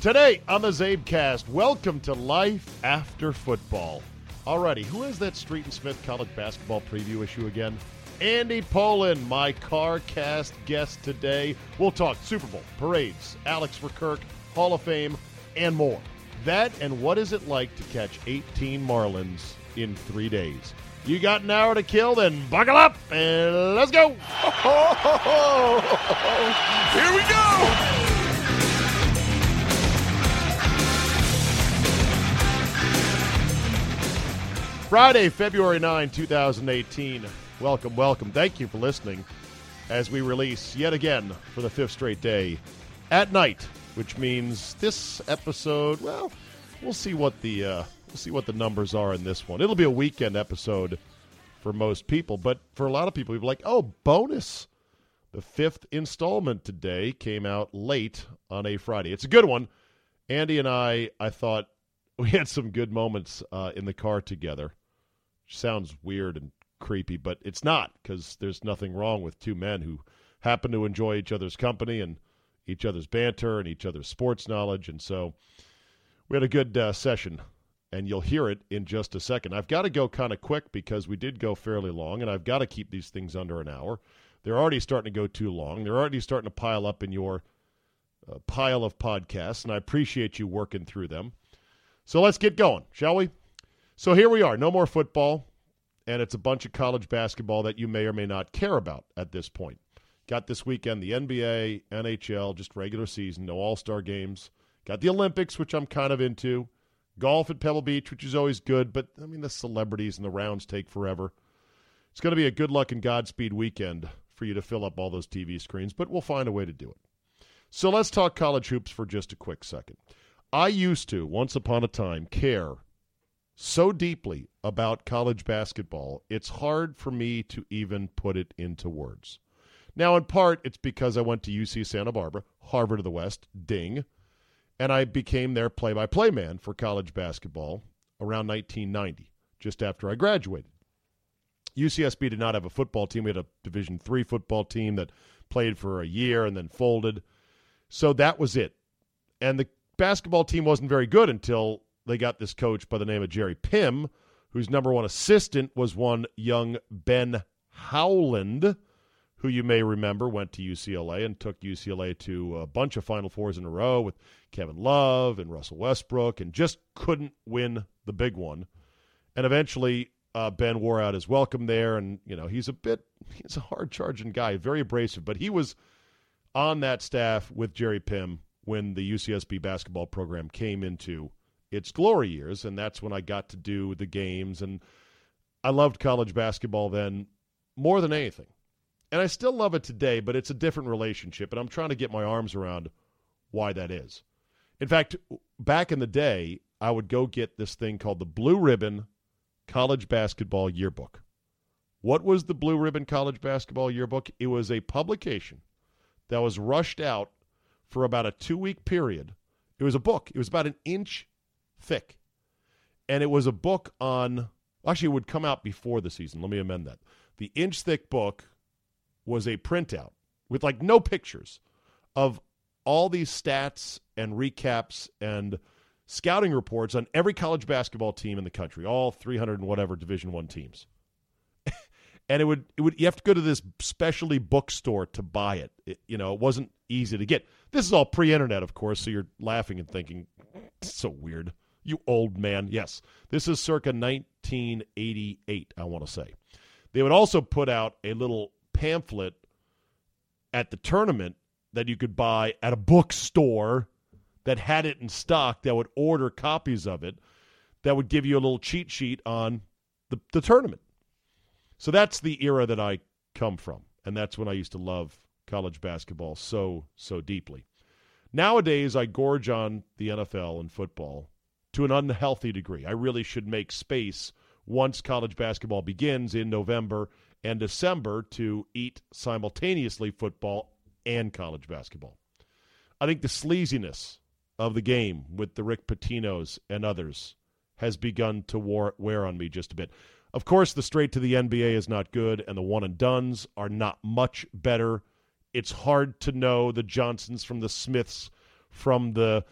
Today on the CzabeCast, welcome to Life After Football. Alrighty, who has that Street and Smith college basketball preview issue again? Andy Pollin, my CarCast guest today. We'll talk Super Bowl, parades, Alex for Kirk, Hall of Fame, and more. That and what is it like to catch 18 Marlins in three days? You got an hour to kill, then buckle up and let's go. Here we go. Friday, February 9, 2018. Welcome, welcome. Thank you for listening as we release yet again for the fifth straight day at night, which means this episode, well, we'll see what the uh, we'll see what the numbers are in this one. It'll be a weekend episode for most people, but for a lot of people, you're like, oh, bonus. The fifth installment today came out late on a Friday. It's a good one. Andy and I, I thought we had some good moments uh, in the car together. Sounds weird and creepy, but it's not because there's nothing wrong with two men who happen to enjoy each other's company and each other's banter and each other's sports knowledge. And so we had a good uh, session, and you'll hear it in just a second. I've got to go kind of quick because we did go fairly long, and I've got to keep these things under an hour. They're already starting to go too long. They're already starting to pile up in your uh, pile of podcasts, and I appreciate you working through them. So let's get going, shall we? So here we are. No more football, and it's a bunch of college basketball that you may or may not care about at this point. Got this weekend the NBA, NHL, just regular season, no All Star games. Got the Olympics, which I'm kind of into. Golf at Pebble Beach, which is always good, but I mean, the celebrities and the rounds take forever. It's going to be a good luck and Godspeed weekend for you to fill up all those TV screens, but we'll find a way to do it. So let's talk college hoops for just a quick second. I used to, once upon a time, care so deeply about college basketball, it's hard for me to even put it into words. Now, in part, it's because I went to UC Santa Barbara, Harvard of the West, ding, and I became their play by play man for college basketball around 1990, just after I graduated. UCSB did not have a football team. We had a Division three football team that played for a year and then folded. So that was it. And the basketball team wasn't very good until they got this coach by the name of Jerry Pimm, whose number one assistant was one young Ben Howland, who you may remember went to UCLA and took UCLA to a bunch of Final Fours in a row with Kevin Love and Russell Westbrook and just couldn't win the big one. And eventually, uh, Ben wore out his welcome there. And, you know, he's a bit, he's a hard charging guy, very abrasive, but he was on that staff with Jerry Pimm when the UCSB basketball program came into its glory years, and that's when I got to do the games. And I loved college basketball then more than anything. And I still love it today, but it's a different relationship, and I'm trying to get my arms around why that is. In fact, back in the day, I would go get this thing called the Blue Ribbon College Basketball Yearbook. What was the Blue Ribbon College Basketball Yearbook? It was a publication that was rushed out for about a two week period. It was a book, it was about an inch thick. And it was a book on, actually, it would come out before the season. Let me amend that. The inch thick book was a printout with like no pictures of all these stats and recaps and scouting reports on every college basketball team in the country, all 300 and whatever Division 1 teams. and it would it would you have to go to this specialty bookstore to buy it. it you know, it wasn't easy to get. This is all pre-internet, of course, so you're laughing and thinking, so weird. You old man. Yes, this is circa 1988. I want to say they would also put out a little pamphlet at the tournament that you could buy at a bookstore that had it in stock that would order copies of it that would give you a little cheat sheet on the, the tournament. So that's the era that I come from. And that's when I used to love college basketball so, so deeply. Nowadays, I gorge on the NFL and football to an unhealthy degree. I really should make space once college basketball begins in November and December to eat simultaneously football and college basketball. I think the sleaziness of the game with the Rick Pitino's and others has begun to war- wear on me just a bit. Of course, the straight to the NBA is not good, and the one and duns are not much better. It's hard to know the Johnsons from the Smiths from the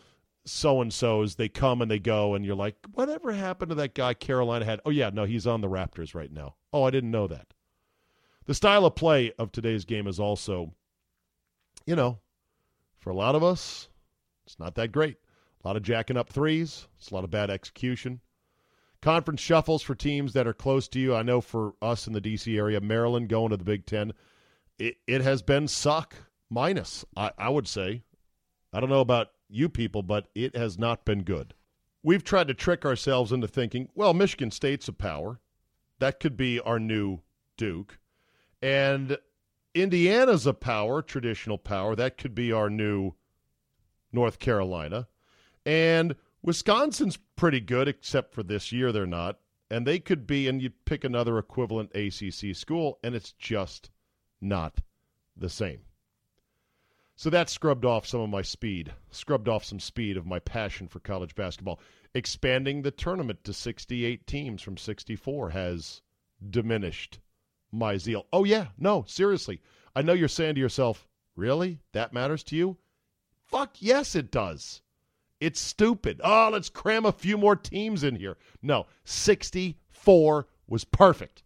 so and so's. They come and they go, and you're like, whatever happened to that guy Carolina had? Oh, yeah, no, he's on the Raptors right now. Oh, I didn't know that. The style of play of today's game is also, you know, for a lot of us, it's not that great. A lot of jacking up threes. It's a lot of bad execution. Conference shuffles for teams that are close to you. I know for us in the D.C. area, Maryland going to the Big Ten, it, it has been suck minus, I, I would say. I don't know about you people, but it has not been good. We've tried to trick ourselves into thinking, well, Michigan State's a power. That could be our new Duke. And Indiana's a power, traditional power. That could be our new North Carolina. And Wisconsin's pretty good, except for this year they're not. And they could be, and you pick another equivalent ACC school, and it's just not the same. So that scrubbed off some of my speed, scrubbed off some speed of my passion for college basketball. Expanding the tournament to 68 teams from 64 has diminished my zeal. Oh, yeah, no, seriously. I know you're saying to yourself, really? That matters to you? Fuck yes, it does. It's stupid. Oh, let's cram a few more teams in here. No, 64 was perfect.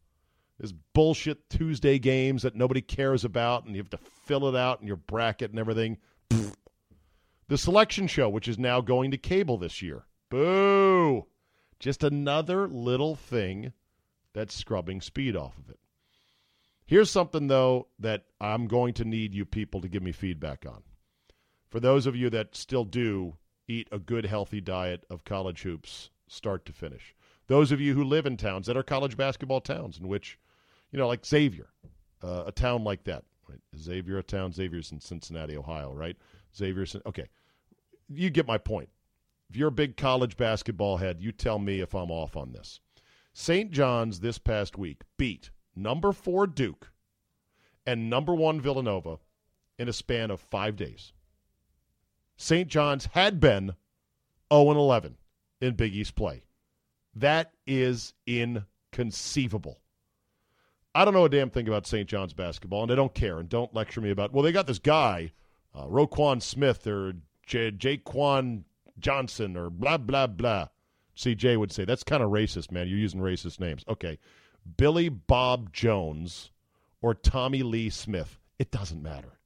This bullshit Tuesday games that nobody cares about, and you have to fill it out in your bracket and everything. The selection show, which is now going to cable this year. Boo! Just another little thing that's scrubbing speed off of it. Here's something, though, that I'm going to need you people to give me feedback on for those of you that still do eat a good, healthy diet of college hoops, start to finish. Those of you who live in towns that are college basketball towns, in which, you know, like Xavier, uh, a town like that. Right? Xavier, a town, Xavier's in Cincinnati, Ohio, right? Xavier's, in, okay. You get my point. If you're a big college basketball head, you tell me if I'm off on this. St. John's this past week beat number four Duke and number one Villanova in a span of five days. St. John's had been 0 11 in Big East play. That is inconceivable. I don't know a damn thing about St. John's basketball, and I don't care. And don't lecture me about, well, they got this guy, uh, Roquan Smith or J- Jaquan Johnson or blah, blah, blah. CJ would say, that's kind of racist, man. You're using racist names. Okay. Billy Bob Jones or Tommy Lee Smith. It doesn't matter.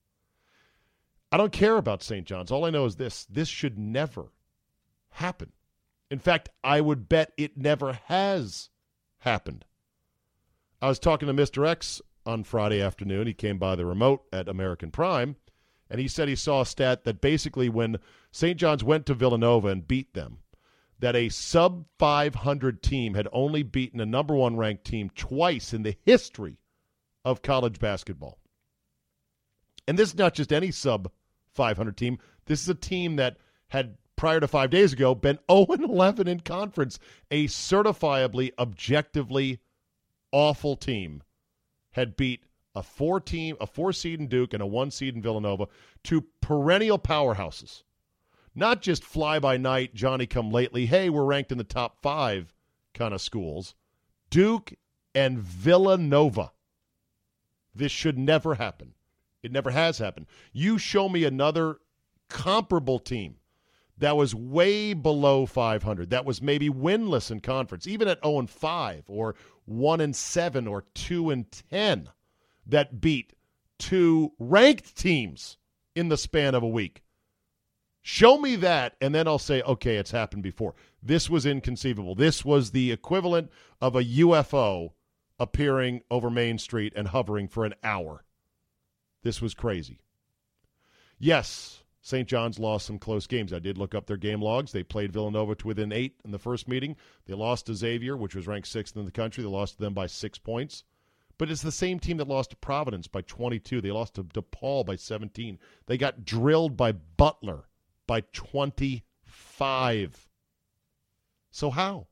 I don't care about St. John's. All I know is this this should never happen. In fact, I would bet it never has happened. I was talking to Mr. X on Friday afternoon. He came by the remote at American Prime, and he said he saw a stat that basically when St. John's went to Villanova and beat them, that a sub 500 team had only beaten a number one ranked team twice in the history of college basketball. And this is not just any sub 500 team. This is a team that had prior to five days ago been 0 11 in conference. A certifiably, objectively awful team had beat a four team, a four seed in Duke and a one seed in Villanova, two perennial powerhouses. Not just fly by night, Johnny come lately, hey, we're ranked in the top five kind of schools. Duke and Villanova. This should never happen. It never has happened. You show me another comparable team that was way below 500. That was maybe winless in conference, even at 0 and 5 or 1 and 7 or 2 and 10 that beat two ranked teams in the span of a week. Show me that, and then I'll say, okay, it's happened before. This was inconceivable. This was the equivalent of a UFO appearing over Main Street and hovering for an hour. This was crazy. Yes, St. John's lost some close games. I did look up their game logs. They played Villanova to within eight in the first meeting. They lost to Xavier, which was ranked sixth in the country. They lost to them by six points. But it's the same team that lost to Providence by 22. They lost to DePaul by 17. They got drilled by Butler by 25. So how?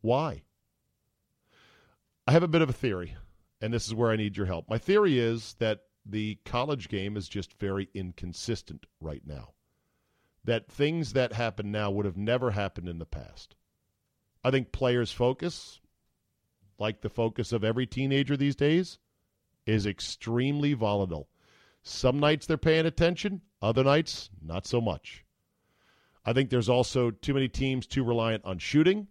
Why? I have a bit of a theory, and this is where I need your help. My theory is that the college game is just very inconsistent right now. That things that happen now would have never happened in the past. I think players' focus, like the focus of every teenager these days, is extremely volatile. Some nights they're paying attention, other nights, not so much. I think there's also too many teams too reliant on shooting.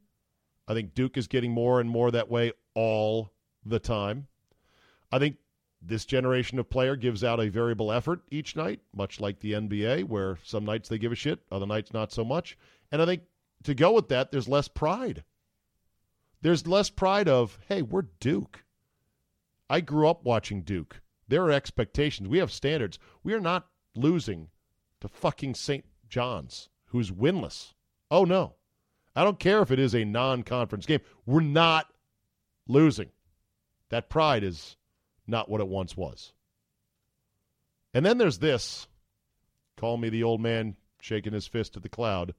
I think Duke is getting more and more that way all the time. I think this generation of player gives out a variable effort each night, much like the NBA, where some nights they give a shit, other nights not so much. And I think to go with that, there's less pride. There's less pride of, hey, we're Duke. I grew up watching Duke. There are expectations. We have standards. We are not losing to fucking St. John's, who's winless. Oh, no. I don't care if it is a non conference game. We're not losing. That pride is not what it once was. And then there's this call me the old man shaking his fist at the cloud.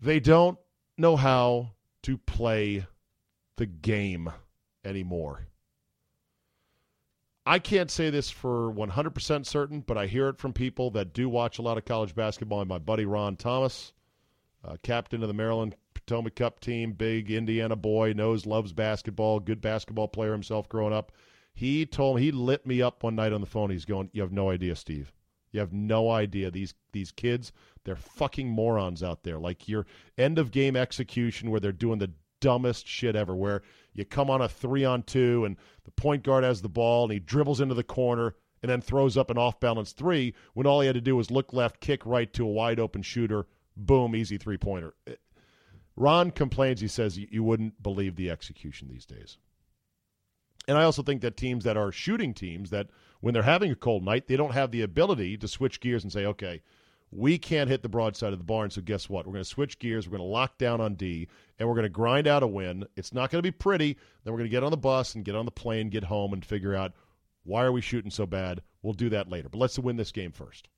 They don't know how to play the game anymore. I can't say this for 100% certain, but I hear it from people that do watch a lot of college basketball. And my buddy Ron Thomas, uh, captain of the Maryland Potomac Cup team, big Indiana boy, knows, loves basketball, good basketball player himself growing up. He told me he lit me up one night on the phone. He's going, "You have no idea, Steve. You have no idea. These these kids, they're fucking morons out there. Like your end of game execution where they're doing the dumbest shit ever. Where you come on a three on two and the point guard has the ball and he dribbles into the corner." And then throws up an off balance three when all he had to do was look left, kick right to a wide open shooter, boom, easy three pointer. Eh, Ron complains. He says you wouldn't believe the execution these days. And I also think that teams that are shooting teams that when they're having a cold night, they don't have the ability to switch gears and say, okay, we can't hit the broadside of the barn, so guess what? We're going to switch gears. We're going to lock down on D, and we're going to grind out a win. It's not going to be pretty. Then we're going to get on the bus and get on the plane, get home, and figure out why are we shooting so bad. We'll do that later. But let's win this game first.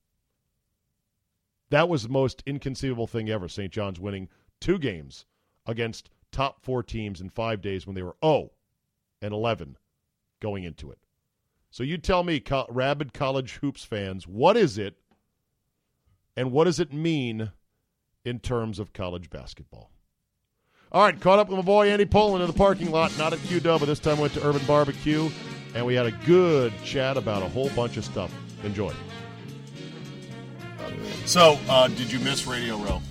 That was the most inconceivable thing ever. St. John's winning two games against top four teams in five days when they were 0 and 11 going into it. So you tell me, co- rabid college hoops fans, what is it and what does it mean in terms of college basketball? All right, caught up with my boy Andy Pollin in the parking lot, not at QW, but this time went to Urban Barbecue, and we had a good chat about a whole bunch of stuff. Enjoy. So, uh, did you miss Radio Row?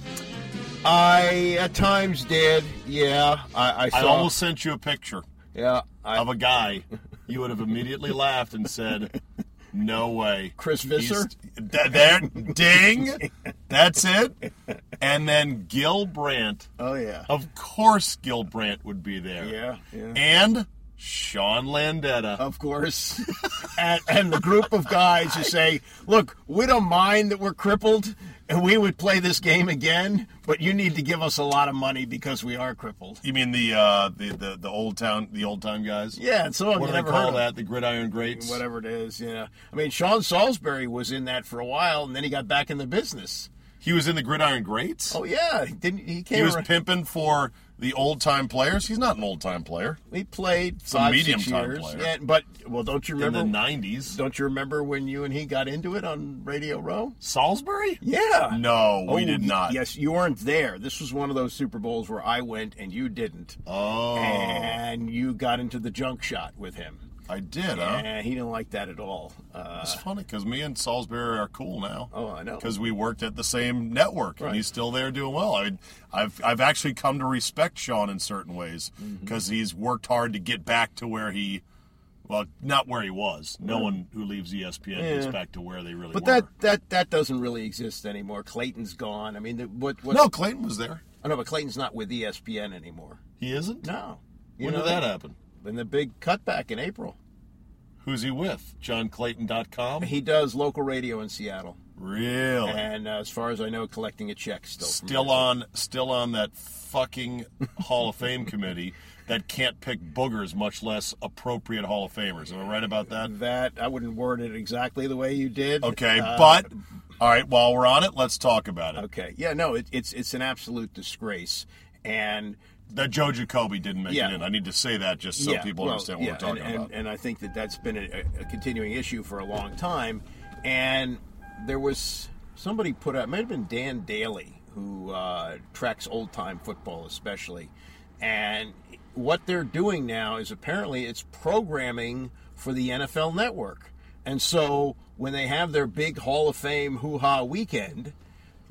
I at times did. Yeah, I, I saw. I almost sent you a picture yeah, I, of a guy. You would have immediately laughed and said, "No way." Chris Visser. Th- there, ding. That's it. And then Gil Brandt. Oh yeah. Of course, Gil Brandt would be there. Yeah, yeah. And Sean Landetta. Of course. and, and the group of guys who say, "Look, we don't mind that we're crippled, and we would play this game again, but you need to give us a lot of money because we are crippled." You mean the uh, the, the the old town the old time guys? Yeah, and some of them What do they call that? The gridiron greats. Whatever it is, yeah. I mean, Sean Salisbury was in that for a while, and then he got back in the business. He was in the gridiron greats. Oh yeah, he didn't he came? he was around- pimping for the old time players. He's not an old time player. He played Some five, six medium-time years. player. Yeah, but well, don't you remember? in the '90s. Don't you remember when you and he got into it on Radio Row? Salisbury? Yeah. No, we Oh, did not. Yes, you weren't there. This was one of those Super Bowls where I went and you didn't. Oh. And you got into the junk shot with him. I did, huh? and he didn't like that at all. Uh, It's funny because me and Salisbury are cool now. Oh, I know. Because we worked at the same network, and Right. he's still there doing well. I mean, I've I've actually come to respect Sean in certain ways Mm-hmm. because he's worked hard to get back to where he, well, not where he was. No one who leaves ESPN gets Yeah. back to where they really but were. that, that that doesn't really exist anymore. Clayton's gone. I mean, the, what? What's, no, Clayton was there. I know, but Clayton's not with ESPN anymore. He isn't. No. You When know did that happen? In the big cutback in April. Who's he with? JohnClayton.com. He does local radio in Seattle, Really? and uh, as far as I know, collecting a check still. still on still on that fucking Hall of Fame committee that can't pick boogers, much less appropriate Hall of Famers. Am I right about that? That I wouldn't word it exactly the way you did. Okay, Uh, but all right, while we're on it, let's talk about it. okay, yeah, no, it, it's it's an absolute disgrace, and That Joe Jacoby didn't make Yeah. it in. I need to say that just so yeah, people well, understand what yeah, we're talking and, about. And, and I think that that's been a, a continuing issue for a long time. And there was somebody put out, it might have been Dan Daly, who uh, tracks old time football especially. And what they're doing now is apparently it's programming for the NFL network. And so when they have their big Hall of Fame hoo ha weekend,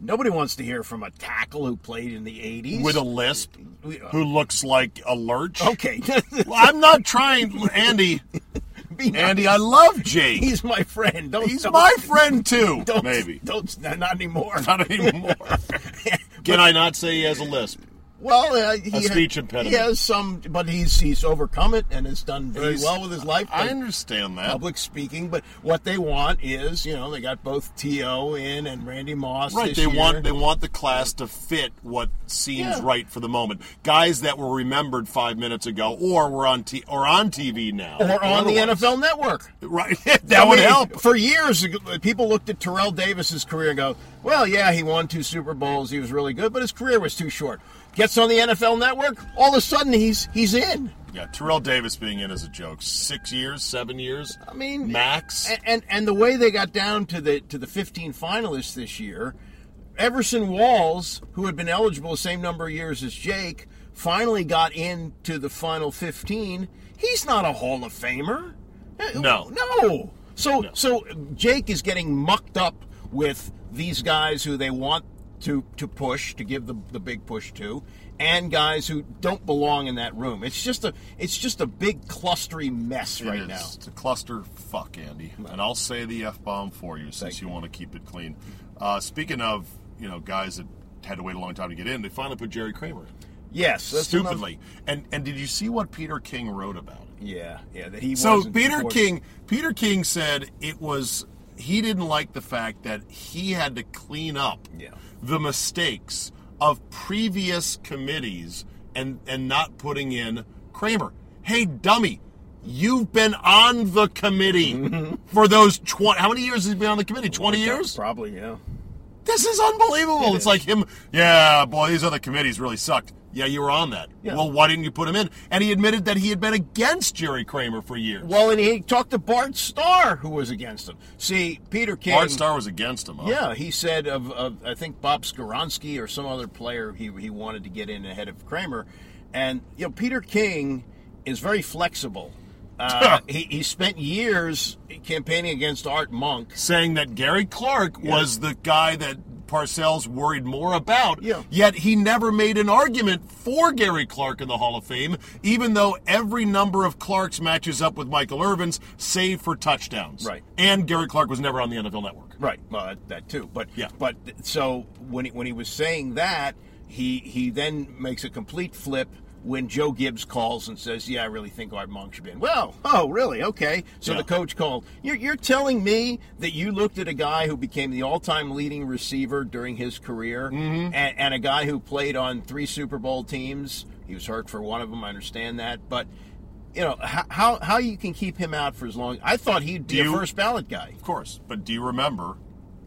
nobody wants to hear from a tackle who played in the 80s. With a lisp, uh, who looks like a lurch. Okay. Well, I'm not trying, Andy. Be nice. Andy, I love Jake. He's my friend. Don't, He's don't- my friend too. Don't, Maybe Don't. Not anymore. not anymore. Can I not say he has a lisp? Well, uh, he A speech impediment. He has some, but he's he's overcome it and has done very He's- well with his life. I understand that. Public speaking, but what they want is, you know, they got both To in and Randy Moss. Right, they year. want they want the class to fit what seems Yeah. right for the moment. Guys that were remembered five minutes ago, or were on t- or on TV now, or on the. NFL Network. Right, that I would mean, help. For years, people looked at Terrell Davis's career and go, "Well, yeah, he won two Super Bowls. He was really good, but his career was too short." Gets on the NFL Network, all of a sudden he's he's in. Yeah, Terrell Davis being in is a joke. Six years, seven years. I mean, max. And, and and the way they got down to the to the 15 finalists this year, Everson Walls, who had been eligible the same number of years as Jake, finally got into the final 15. He's not a Hall of Famer. No. no. So No. so Jake is getting mucked up with these guys who they want to to push to give the the big push to and guys who don't belong in that room. It's just a it's just a big clustery mess It right is. now. It's a cluster fuck, Andy. And I'll say the f bomb for you since you, want to keep it clean. Uh, speaking of you know guys that had to wait a long time to get in, they finally put Jerry Kramer in. Yes, Stupidly. And and did you see what Peter King wrote about it? Yeah, yeah. That he So Peter before- King, Peter King said it was he didn't like the fact that he had to clean up Yeah. The mistakes of previous committees and and not putting in Kramer. Hey, dummy. You've been on the committee for those 20 How many years has he been on the committee? 20 years? Probably, yeah. This is unbelievable. It it's is. like him, yeah, boy, these other committees really sucked. Yeah, you were on that. Yeah. Well, why didn't you put him in? And he admitted that he had been against Jerry Kramer for years. Well, and he talked to Bart Starr, who was against him. See, Peter King. Bart Starr was against him. Huh? Yeah, he said of, of I think Bob Skoronski or some other player he he wanted to get in ahead of Kramer, and you know Peter King is very flexible. Uh, he, he spent years campaigning against Art Monk. Saying that Gary Clark was the guy that Parcells worried more about. Yeah. Yet he never made an argument for Gary Clark in the Hall of Fame, even though every number of Clark's matches up with Michael Irvin's, save for touchdowns. Right. And Gary Clark was never on the NFL Network. Right. That, that too. But Yeah. But so when he, when he was saying that, he he then makes a complete flip when Joe Gibbs calls and says, "Yeah, I really think Art Monk should be in." Well, oh, really? Okay. So Yeah. the coach called. You're, you're telling me that you looked at a guy who became the all-time leading receiver during his career, Mm-hmm. and, and a guy who played on three Super Bowl teams. He was hurt for one of them. I understand that, but. You know how, how you can keep him out for as long? I thought he'd be Do a first ballot guy. Of course. But do you remember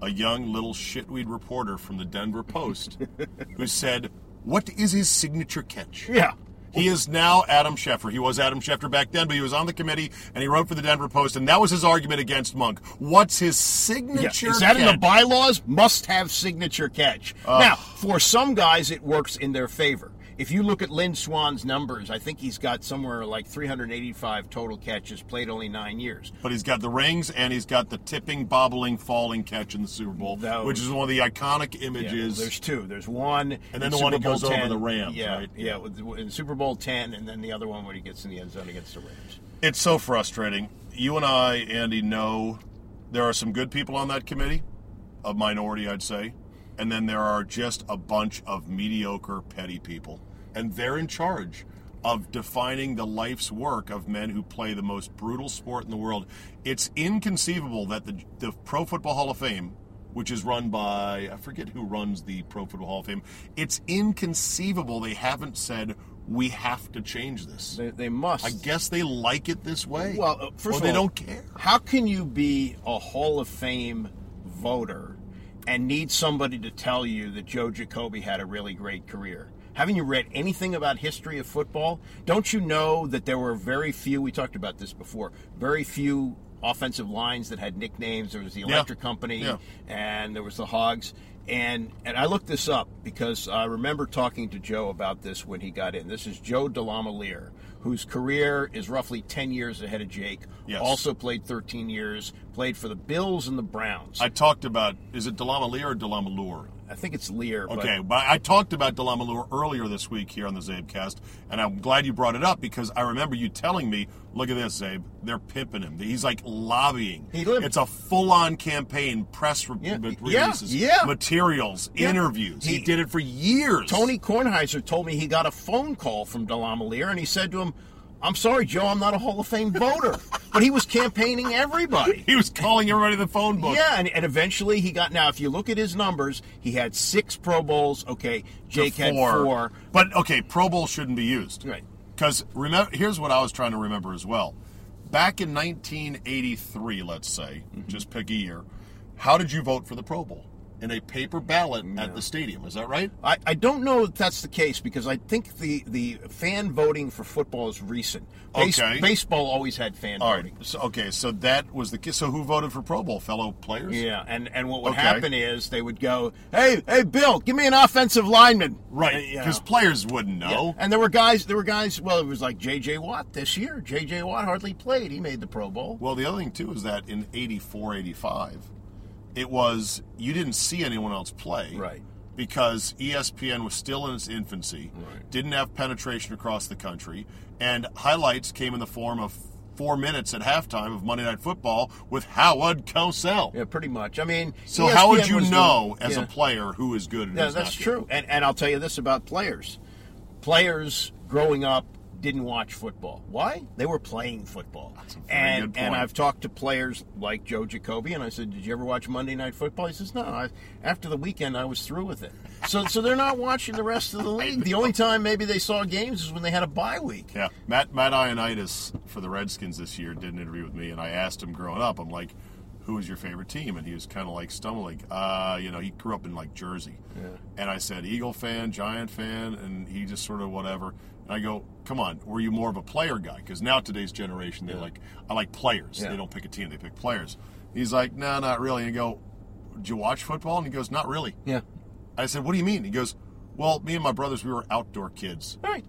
a young little shitweed reporter from the Denver Post who said, What is his signature catch? Yeah. He is now Adam Schefter. He was Adam Schefter back then, but he was on the committee and he wrote for the Denver Post, and that was his argument against Monk. What's his Yeah. signature? Is that in the bylaws? Must have signature catch. Now, for some guys, it works in their favor. If you look at Lynn Swann's numbers, I think he's got somewhere like 385 total catches, played only nine years. But he's got the rings and he's got the tipping, bobbling, falling catch in the Super Bowl, Those- which is one of the iconic Yeah, images. there's two. There's one, And then the one Super that goes Bowl over the Rams, Yeah, right? yeah, with, in Super Bowl 10, and then the other one when he gets in the end zone against the Rams. It's so frustrating. You and I, Andy, know there are some good people on that committee, a minority, I'd say, and then there are just a bunch of mediocre, petty people. And they're in charge of defining the life's work of men who play the most brutal sport in the world. It's inconceivable that the, the Pro Football Hall of Fame, which is run by, I forget who runs the Pro Football Hall of Fame, it's inconceivable they haven't said, we have to change this. They, they must. I guess they like it this way. Well, uh, first or of all, they don't care. How can you be a Hall of Fame voter and need somebody to tell you that Joe Jacoby had a really great career? Haven't you read anything about history of football? Don't you know that there were very few? We talked about this before. Very few offensive lines that had nicknames. There was the Electric Company, Yeah. and there was the Hogs. And and I looked this up because I remember talking to Joe about this when he got in. This is Joe Delamalier, whose career is roughly 10 years ahead of Jake. Yes. Also played 13 years, played for the Bills and the Browns. I talked about is it Delamalier or Delamalure? I think it's Lear. Okay, but I talked about Delamalure earlier this week here on the CzabeCast, and I'm glad you brought it up because I remember you telling me, "Look at this, Zabe. They're pimping him. He's like lobbying. He lived- it's a full-on campaign, press re- Yeah, re- yeah, releases, yeah. materials, Yeah. interviews. He, He- did it for years. Tony Kornheiser told me he got a phone call from Delamalier, and he said to him, I'm sorry, Joe, I'm not a Hall of Fame voter. but he was campaigning everybody. he was calling everybody the phone book. Yeah, and, and eventually he got. Now, if you look at his numbers, he had six Pro Bowls. Okay, Jake had four. But okay, Pro Bowl shouldn't be used. Right. Because remember, here's what I was trying to remember as well. Back in 1983, let's say, Mm-hmm. just pick a year. How did you vote for the Pro Bowl? In a paper ballot at the stadium. Is that right? I, I don't know if that's the case because I think the, the fan voting for football is recent. Base- Okay. Baseball always had fan All voting. right. So, okay. So that was the case. So who voted for Pro Bowl? Fellow players? Yeah, and, and what would Okay. happen is they would go, "Hey, hey, Bill, give me an offensive lineman." Right. Uh, Because players wouldn't know. Yeah. And there were guys. There were guys. Well, it was like J.J. Watt this year. J.J. Watt hardly played. He made the Pro Bowl. Well, the other thing too is that in 84, 85, it was you didn't see anyone else play. Right. Because ESPN was still in its infancy, Right. didn't have penetration across the country, and highlights came in the form of four minutes at halftime of Monday Night Football with Howard Cosell. Yeah, pretty much. I mean, So how would you the- know as yeah. a player who is good and Yeah, that's true. And and I'll tell you this about players. Players growing up didn't watch football. Why? They were playing football. and and. I've talked to players like Joe Jacoby, and I said, "Did you ever watch Monday Night Football?" He says, "No. I, after the weekend, I was through with it." So so they're not watching the rest of the league. The only time maybe they saw games is when they had a bye week. Yeah, Matt Matt Ioannidis for the Redskins this year did an interview with me, and I asked him growing up, I'm like, "Who was your favorite team?" And he was kind of like stumbling. Uh, you know, he grew up in like Jersey, Yeah. and I said Eagle fan, Giant fan, and he just sort of whatever. And I go, "Come on, were you more of a player guy?" Because now today's generation, they like I like players. Yeah. They don't pick a team; they pick players. He's like, "No, not really." And I go, "Did you watch football?" And he goes, "Not really." Yeah. I said, "What do you mean?" He goes, "Well, me and my brothers, we were outdoor kids." All right.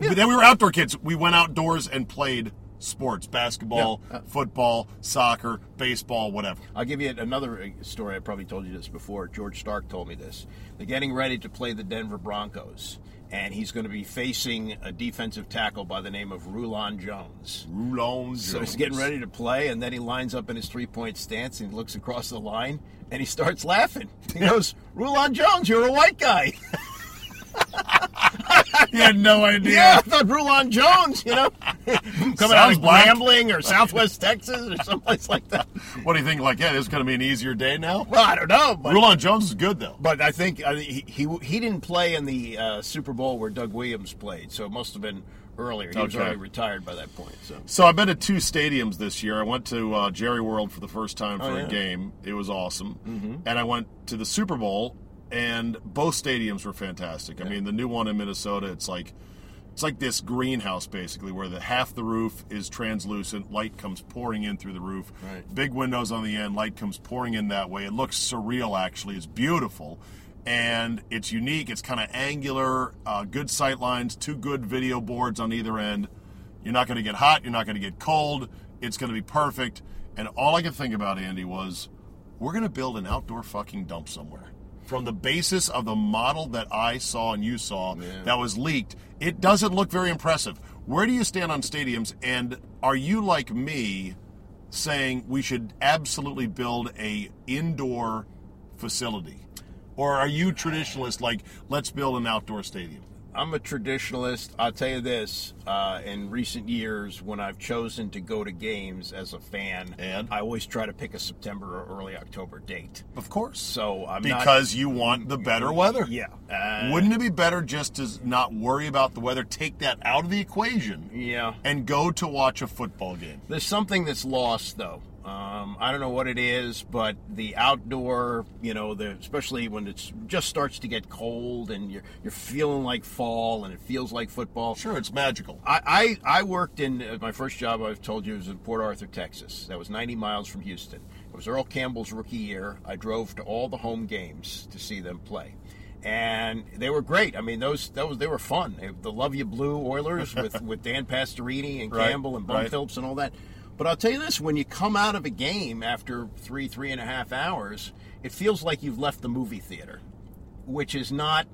But then we were outdoor kids. We went outdoors and played sports basketball, Yeah. football, soccer, baseball, whatever. I'll give you another uh, story. I probably told you this before. George Starke told me this. They're getting ready to play the Denver Broncos, and he's going to be facing a defensive tackle by the name of Rulon Jones. Rulon Jones. So he's getting ready to play, and then he lines up in his three point stance and he looks across the line and he starts laughing. He goes, Rulon Jones, you're a white guy. He had no idea. Yeah, I thought Rulon Jones, you know, coming out Sounds of black. Grambling or Southwest Texas or someplace like that. What do you think? Like, yeah, this is going to be an easier day now. Well, I don't know. But Rulon Jones is good though. But I think uh, he, he he didn't play in the uh, Super Bowl where Doug Williams played, so it must have been earlier. He was Okay. already retired by that point. So So I've been to two stadiums this year. I went to uh, Jerry World for the first time for Oh, a game. It was awesome. And I went to the Super Bowl, and both stadiums were fantastic. I mean, the new one in Minnesota, it's like it's like this greenhouse basically, where the half the roof is translucent, light comes pouring in through the roof. Right. Big windows on the end, light comes pouring in that way. It looks surreal, actually. It's beautiful. and it's unique. It's kind of angular, uh, good sight lines, two good video boards on either end. You're not going to get hot. You're not going to get cold. It's going to be perfect. And all I could think about, Andy, was we're going to build an outdoor fucking dump somewhere. From the basis of the model that I saw and you saw that was leaked, it doesn't look very impressive. Where do you stand on stadiums? And are you like me saying we should absolutely build a indoor facility? Or are you traditionalist like let's build an outdoor stadium? I'm a traditionalist. I'll tell you this: uh, in recent years, when I've chosen to go to games as a fan, And? I always try to pick a September or early October date. Of course. So I'm not- because you want the better weather. Yeah. Uh, Wouldn't it be better just to not worry about the weather, take that out of the equation, Yeah. and go to watch a football game? There's something that's lost though. Um, I don't know what it is, but the outdoor, you know, the especially when it just starts to get cold and you're you're feeling like fall and it feels like football. Sure, it's magical. I, I, I worked in uh, my first job. I've told you was in Port Arthur, Texas. That was 90 miles from Houston. It was Earl Campbell's rookie year. I drove to all the home games to see them play, and they were great. I mean, those was they were fun. They- The Love You Blue Oilers with with Dan Pastorini and Right, Campbell and Bum right. Phillips and all that. But I'll tell you this: when you come out of a game after three three and a half hours, it feels like you've left the movie theater, which is not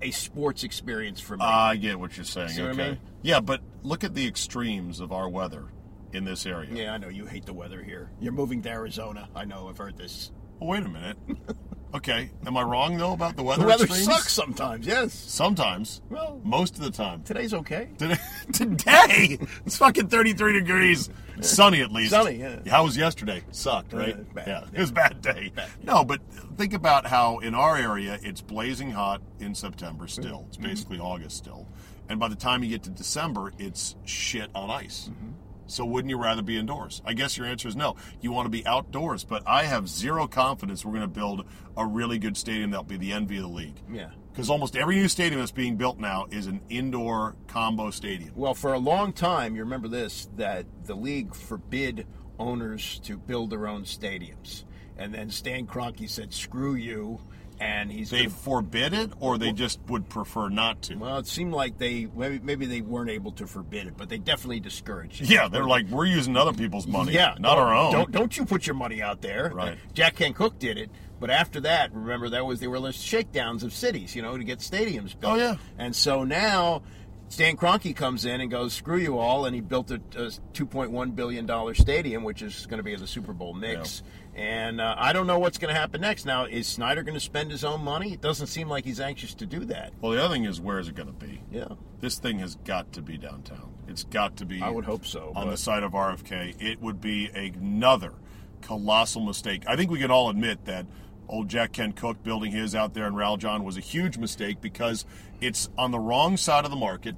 a sports experience for me. I get what you're saying. See what I okay. mean? Yeah, but look at the extremes of our weather in this area. Yeah, I know you hate the weather here. You're moving to Arizona. I know. I've heard this. Well, wait a minute. okay, am I wrong though about the weather? The weather extremes? sucks sometimes. Yes. Sometimes. Well- most of the time. Today's okay. Today, today it's fucking 33 degrees. Sunny at least. Sunny, yeah. How was yesterday? Sucked, right? Uh, bad. yeah, it was a bad day. No, but think about how in our area it's blazing hot in September still. It's Mm-hmm. basically August still. And by the time you get to December, it's shit on ice. Mm-hmm. So wouldn't you rather be indoors? I guess your answer is no. You want to be outdoors, but I have zero confidence we're going to build a really good stadium that'll be the envy of the league. Yeah. Because almost every new stadium that's being built now is an indoor combo stadium. Well, for a long time, you remember this that the league forbid owners to build their own stadiums, and then Stan Kroenke said, "Screw you," and he's They forbid it, or they just would prefer not to. Well, it seemed like they maybe, maybe they weren't able to forbid it, but they definitely discouraged it. Yeah, they're like, we're using other people's money, Yeah, not our own. Don't don't you put your money out there. Right. Jack Kent Cooke did it, but after that, remember that was they were the shakedowns of cities, you know, to get stadiums built. Oh, yeah. And so now Stan Kroenke comes in and goes, "Screw you all," and he built a, a 2.1 billion dollar stadium, which is going to be the Super Bowl mix. And uh, I don't know what's going to happen next. Now, is Snyder going to spend his own money? It doesn't seem like he's anxious to do that. Well, the other thing is, where is it going to be? Yeah. This thing has got to be downtown. It's got to be. I would hope so, On but- the side of RFK, it would be another colossal mistake. I think we can all admit that old Jack Kent Cooke building his out there in Raljon was a huge mistake because it's on the wrong side of the market,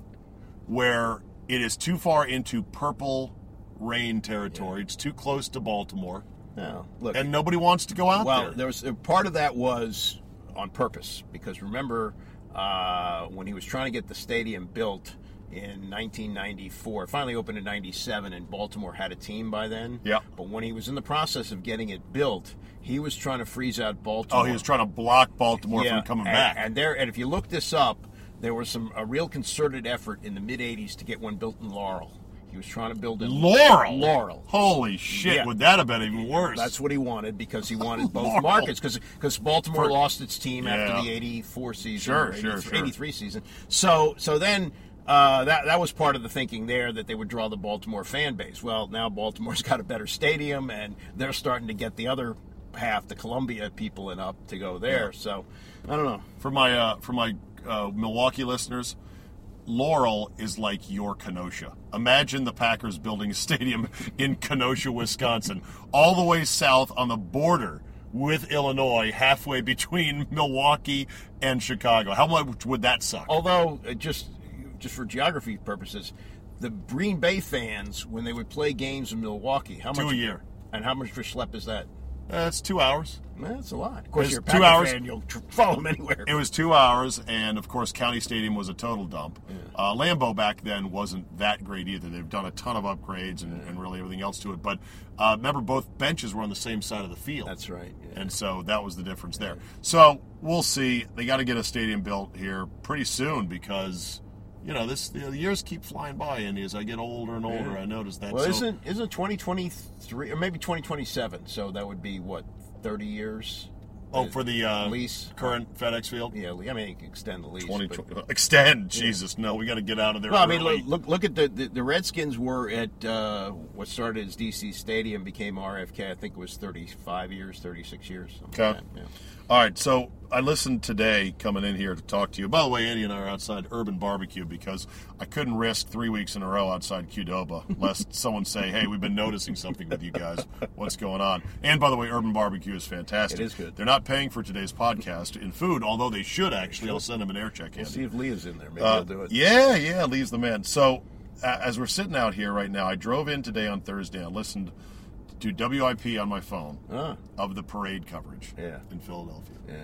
where it is too far into purple rain territory. It's too close to Baltimore, No, look, and nobody wants to go out well, there. there was part of that was on purpose because remember uh, when he was trying to get the stadium built in 1994, it finally opened in 97, and Baltimore had a team by then. Yeah. But when he was in the process of getting it built, he was trying to freeze out Baltimore. Oh, he was trying to block Baltimore Yeah, from coming and, back. And there, and if you look this up, there was some a real concerted effort in the mid 80s to get one built in Laurel. He was trying to build in Laurel. Laurel. Holy shit! Yeah. Would that have been even worse? That's what he wanted because he wanted both Laurel. markets because because Baltimore For- lost its team Yeah. after the '84 season, Sure, or sure, 83, sure. 83 season. So so then uh, that that was part of the thinking there that they would draw the Baltimore fan base. Well, now Baltimore's got a better stadium and they're starting to get the other half, the Columbia people, in up to go there. So I don't know. for my uh, for my uh, Milwaukee listeners. Laurel is like your Kenosha. Imagine the Packers building a stadium in Kenosha, Wisconsin, all the way south on the border with Illinois, halfway between Milwaukee and Chicago. How much would that suck? Although uh, just just for geography purposes, the Green Bay fans when they would play games in Milwaukee, how Two much a year. and how much for schlep is that? That's two hours. That's a lot. Of course, you're a two hours. fan. You'll tr- follow them anywhere. It was two hours, and of course, County Stadium was a total dump. Uh, Lambeau back then wasn't that great either. They've done a ton of upgrades and, and really everything else to it. But uh, remember, both benches were on the same side of the field. That's right. Yeah. And so that was the difference there. So we'll see. They got to get a stadium built here pretty soon because, you know, this the years keep flying by, and as I get older and older, I notice that. well, so, isn't isn't 2023 or maybe 2027? So that would be what 30 years. oh for the uh, lease current FedEx Field. Yeah, I mean, extend the lease. 20, but- extend, Jesus! No, we got to get out of there. Well, I mean, look, look, look at the, the the Redskins were at uh, what started as DC Stadium became RFK. I think it was 35 years, 36 years. Okay. like that, yeah. All right, so I listened today coming in here to talk to you. By the way, Andy and I are outside Urban Barbecue because I couldn't risk three weeks in a row outside Qdoba lest someone say, "Hey, we've been noticing something with you guys. What's going on?" And by the way, Urban Barbecue is fantastic. It is good. They're not paying for today's podcast in food, although they should actually. I'll send them an air check. We'll see if Leah's in there. Maybe Uh, he'll do it. Yeah, yeah, Lee's the man. So, uh, as we're sitting out here right now, I drove in today on Thursday. I listened to WIP on my phone Ah, of the parade coverage Yeah. in Philadelphia. yeah.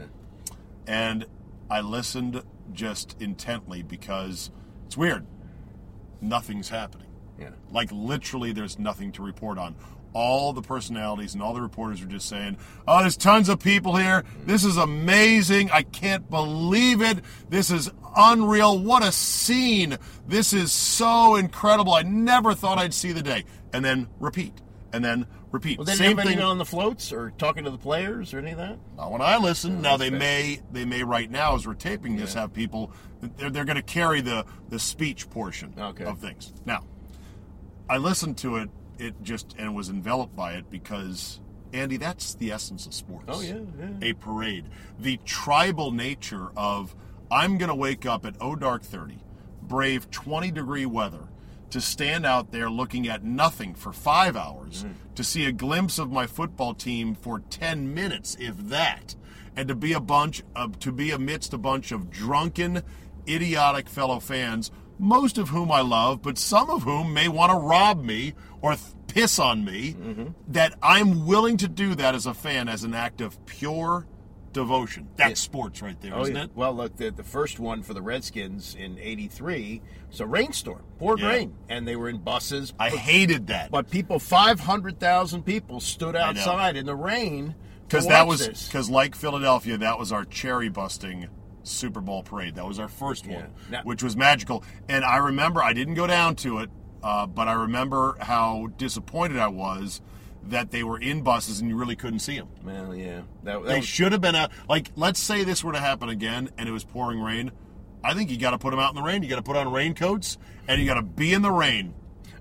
And I listened just intently because it's weird. Nothing's happening. Yeah. Like, literally, there's nothing to report on. All the personalities and all the reporters are just saying, Oh, there's tons of people here. This is amazing. I can't believe it. This is unreal. What a scene. This is so incredible. I never thought I'd see the day. And then repeat. And then repeat. Well, they Same thing. anything on the floats or talking to the players or any of that. Not when I listen. now they okay. may they may right now as we're taping this have people they're, they're going to carry the the speech portion Okay. of things. Now, I listened to it it just and was enveloped by it because Andy, that's the essence of sports. Oh, yeah, yeah. A parade. The tribal nature of I'm going to wake up at oh dark 30, brave 20 degree weather to stand out there looking at nothing for 5 hours, mm. to see a glimpse of my football team for 10 minutes if that, and to be a bunch of to be amidst a bunch of drunken idiotic fellow fans most of whom I love, but some of whom may want to rob me or th- piss on me, mm-hmm. that I'm willing to do that as a fan as an act of pure devotion. That's sports right there, Oh, not yeah. it? Well, look, the, the first one for the Redskins in '83 was a rainstorm, poured Yeah. rain, and they were in buses. I hated that. But people, 500,000 people stood outside in the rain Because that was because like Philadelphia, that was our cherry busting Super Bowl parade. That was our first one, Now- which was magical. And I remember I didn't go down to it, uh, but I remember how disappointed I was that they were in buses and you really couldn't see them. Well, yeah, that, that They was- should have been a like. Let's say this were to happen again, and it was pouring rain. I think you got to put them out in the rain. You got to put on raincoats, and you got to be in the rain.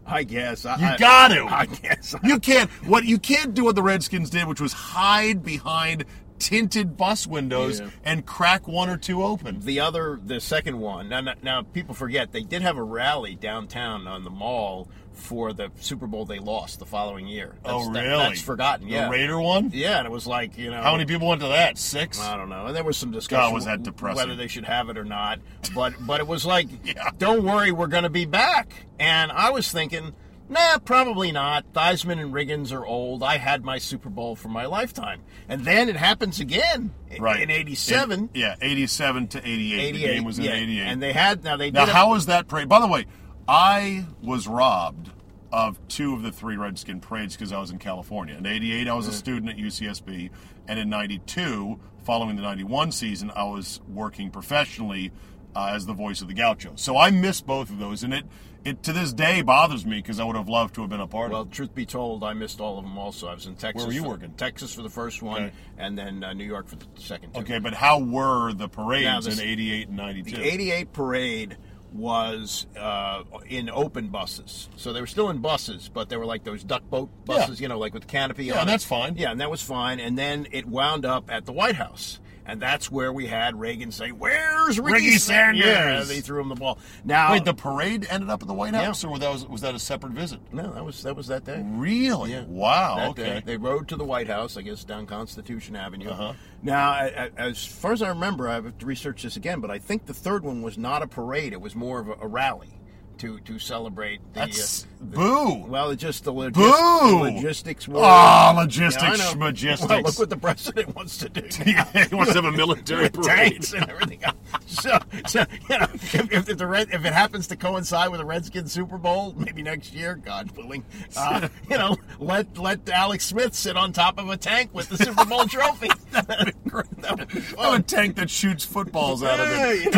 I guess I, You got to. I guess. You can't. What you can't do what the Redskins did, which was hide behind tinted bus windows Yeah. and crack one or two open. the other, the second one. Now, now, now, people forget they did have a rally downtown on the mall for the Super Bowl they lost the following year. Oh, that's, oh, that- really? that's forgotten. The Yeah, Raider one. yeah, and it was like you know How many people went to that? Six. I don't know. And there was some discussion God, was that depressing. whether they should have it or not. But but it was like, Yeah. don't worry, we're going to be back. And I was thinking, nah, probably not. Theismann and Riggins are old. I had my Super Bowl for my lifetime. And then it happens again right. in '87. In- yeah, eighty-seven to eighty-eight. 88, The game was in yeah. eighty-eight. And they had now they Now, how was that parade? By the way, I was robbed of two of the three Redskin parades because I was in California. In '88, I was a student at UCSB, and in '92, following the '91 season, I was working professionally uh, as the voice of the Gaucho. So I missed both of those, and it it to this day bothers me because I would have loved to have been a part Well, of. Well, truth be told, I missed all of them. Also, I was in Texas. Where were you for- working? Texas for the first one, Okay. and then uh, New York for the second. two. Okay, but how were the parades this- in '88 and '92? The 88 parade was uh, in open buses. So they were still in buses, but they were like those duck boat buses, Yeah. you know, like with canopy Yeah, on it. that's fine. Yeah, and that was fine. And then it wound up at the White House. And that's where we had Reagan say, Where's Ricky, Ricky Sanders? Yeah, they threw him the ball. Now, Wait, the parade ended up at the White Yeah. House, or was that was, was that a separate visit? no, that was that was that day. Really? Yeah. Wow. That okay. day. They rode to the White House, I guess, down Constitution Avenue. Uh-huh. Now, a- a- as far as I remember, I have to research this again, but I think the third one was not a parade; it was more of a, a rally. To to celebrate. The, That's uh, boo. well, it's just the, logis- Boo! the logistics. Were, Ah, logistics, Yeah, schmagistics. Well, look what the president wants to do. he wants to have a military parade. tanks and everything else. So, so you know, if, if, the Red, if it happens to coincide with the Redskins Super Bowl, maybe next year, God willing, uh, you know, let let Alex Smith sit on top of a tank with the Super Bowl trophy. That'd be great. That would be a tank that shoots footballs out of Yeah, it. you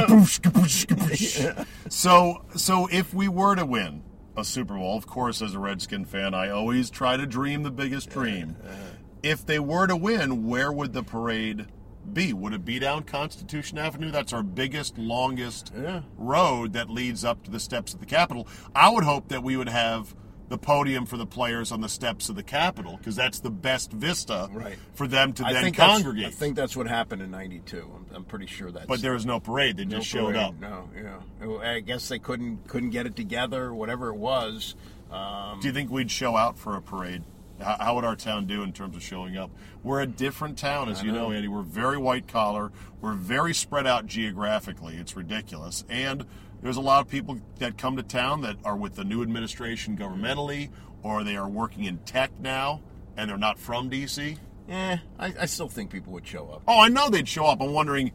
know. So, so if we were to win a Super Bowl, of course, as a Redskin fan, I always try to dream the biggest dream. If they were to win, where would the parade be? Would it be down Constitution Avenue? That's our biggest, longest Yeah. road that leads up to the steps of the Capitol. I would hope that we would have the podium for the players on the steps of the Capitol because that's the best vista Right. for them to I then congregate. I think that's what happened in '92. I'm, I'm pretty sure that. But there was no parade; they no just showed parade. up. No, yeah. I guess they couldn't couldn't get it together, whatever it was. Um, Do you think we'd show out for a parade? How, how would our town do in terms of showing up? We're a different town, as you know, Andy. We're very white collar. We're very spread out geographically. It's ridiculous. And there's a lot of people that come to town that are with the new administration governmentally, or they are working in tech now, and they're not from D.C. Yeah, I, I still think people would show up. Oh, I know they'd show up. I'm wondering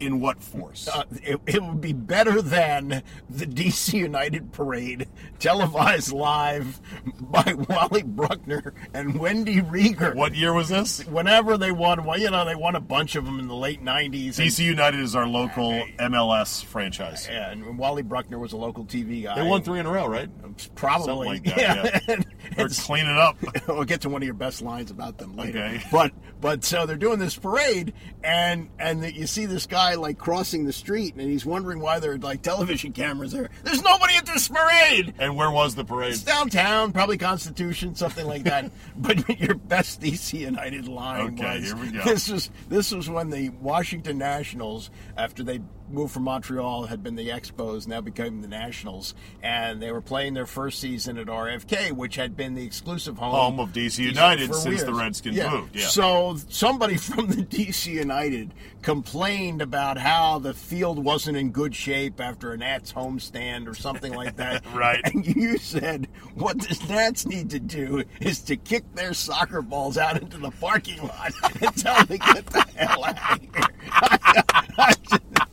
in what force. Uh, it, it would be better than the DC United parade televised live by Wally Bruckner and Wendy Rieger. what year was this? Whenever they won, well, you know, they won a bunch of them in the late '90s. and- DC United is our local MLS franchise. Yeah, and Wally Bruckner was a local TV guy. They won three in a row, right? Probably. Something like that, yeah. And They're cleaning up. we'll get to one of your best lines about them later. Okay. But but so they're doing this parade, and and you see this guy like crossing the street, and he's wondering why there are like television cameras there. There's nobody at this parade. And where was the parade? It's downtown, probably Constitution, something like that. but your best DC United line Okay, was here we go. this was this was when the Washington Nationals, after they moved from Montreal, had been the Expos, now became the Nationals, and they were playing their first season at RFK, which had been the exclusive home, Home of DC United since the years. Redskins moved, yeah. So somebody from the DC United complained about how the field wasn't in good shape after a Nats homestand or something like that. Right. And you said what the Nats need to do is to kick their soccer balls out into the parking lot and tell them to get the hell out of here.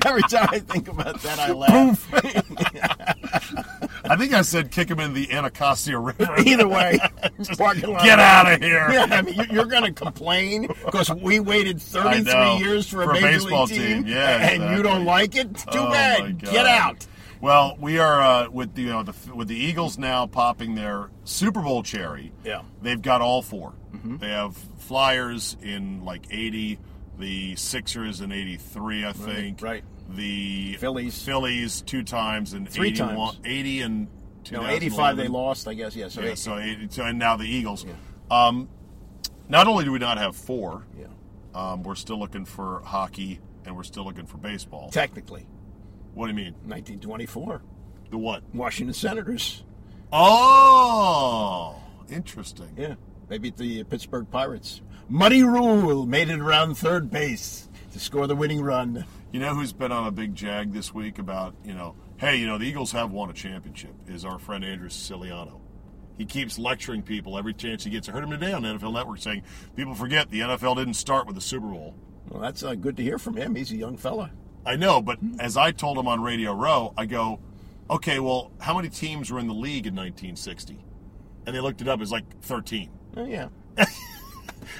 Every time I think about that, I laugh. I think I said kick him in the Anacostia River. Either way. Get out of here. Yeah, I mean, you- you're going to complain because we waited 33 years for a For a major baseball league team, team. Yeah, and you don't like it. Too Oh, bad. Get out. Well, we are uh, with the, you know the, with the Eagles now popping their Super Bowl cherry. Yeah. Mm-hmm. they've got all 4 They have Flyers in like eighty, the Sixers in eighty three, I think. right. The Phillies. Phillies two times in Three 81 times. 80 and No, 85 they lost, I guess. Yeah, so, Yeah, so, 80, so and now the Eagles. Um, not only do we not have four, yeah. um, we're still looking for hockey and we're still looking for baseball. Technically, What do you mean? 1924, The what? Washington Senators. Oh, interesting. Yeah, they beat the Pittsburgh Pirates. Muddy Ruel made it around third base to score the winning run. You know who's been on a big jag this week about, you know, hey, you know, the Eagles have won a championship is our friend Andrew Siciliano. He keeps lecturing people every chance he gets. I heard him today on NFL Network saying people forget the NFL didn't start with the Super Bowl. Well, that's uh, good to hear from him. He's a young fella. I know, but as I told him on Radio Row, I go, okay, well, how many teams were in the league in 1960? And they looked it up. It's like 13. Oh, yeah.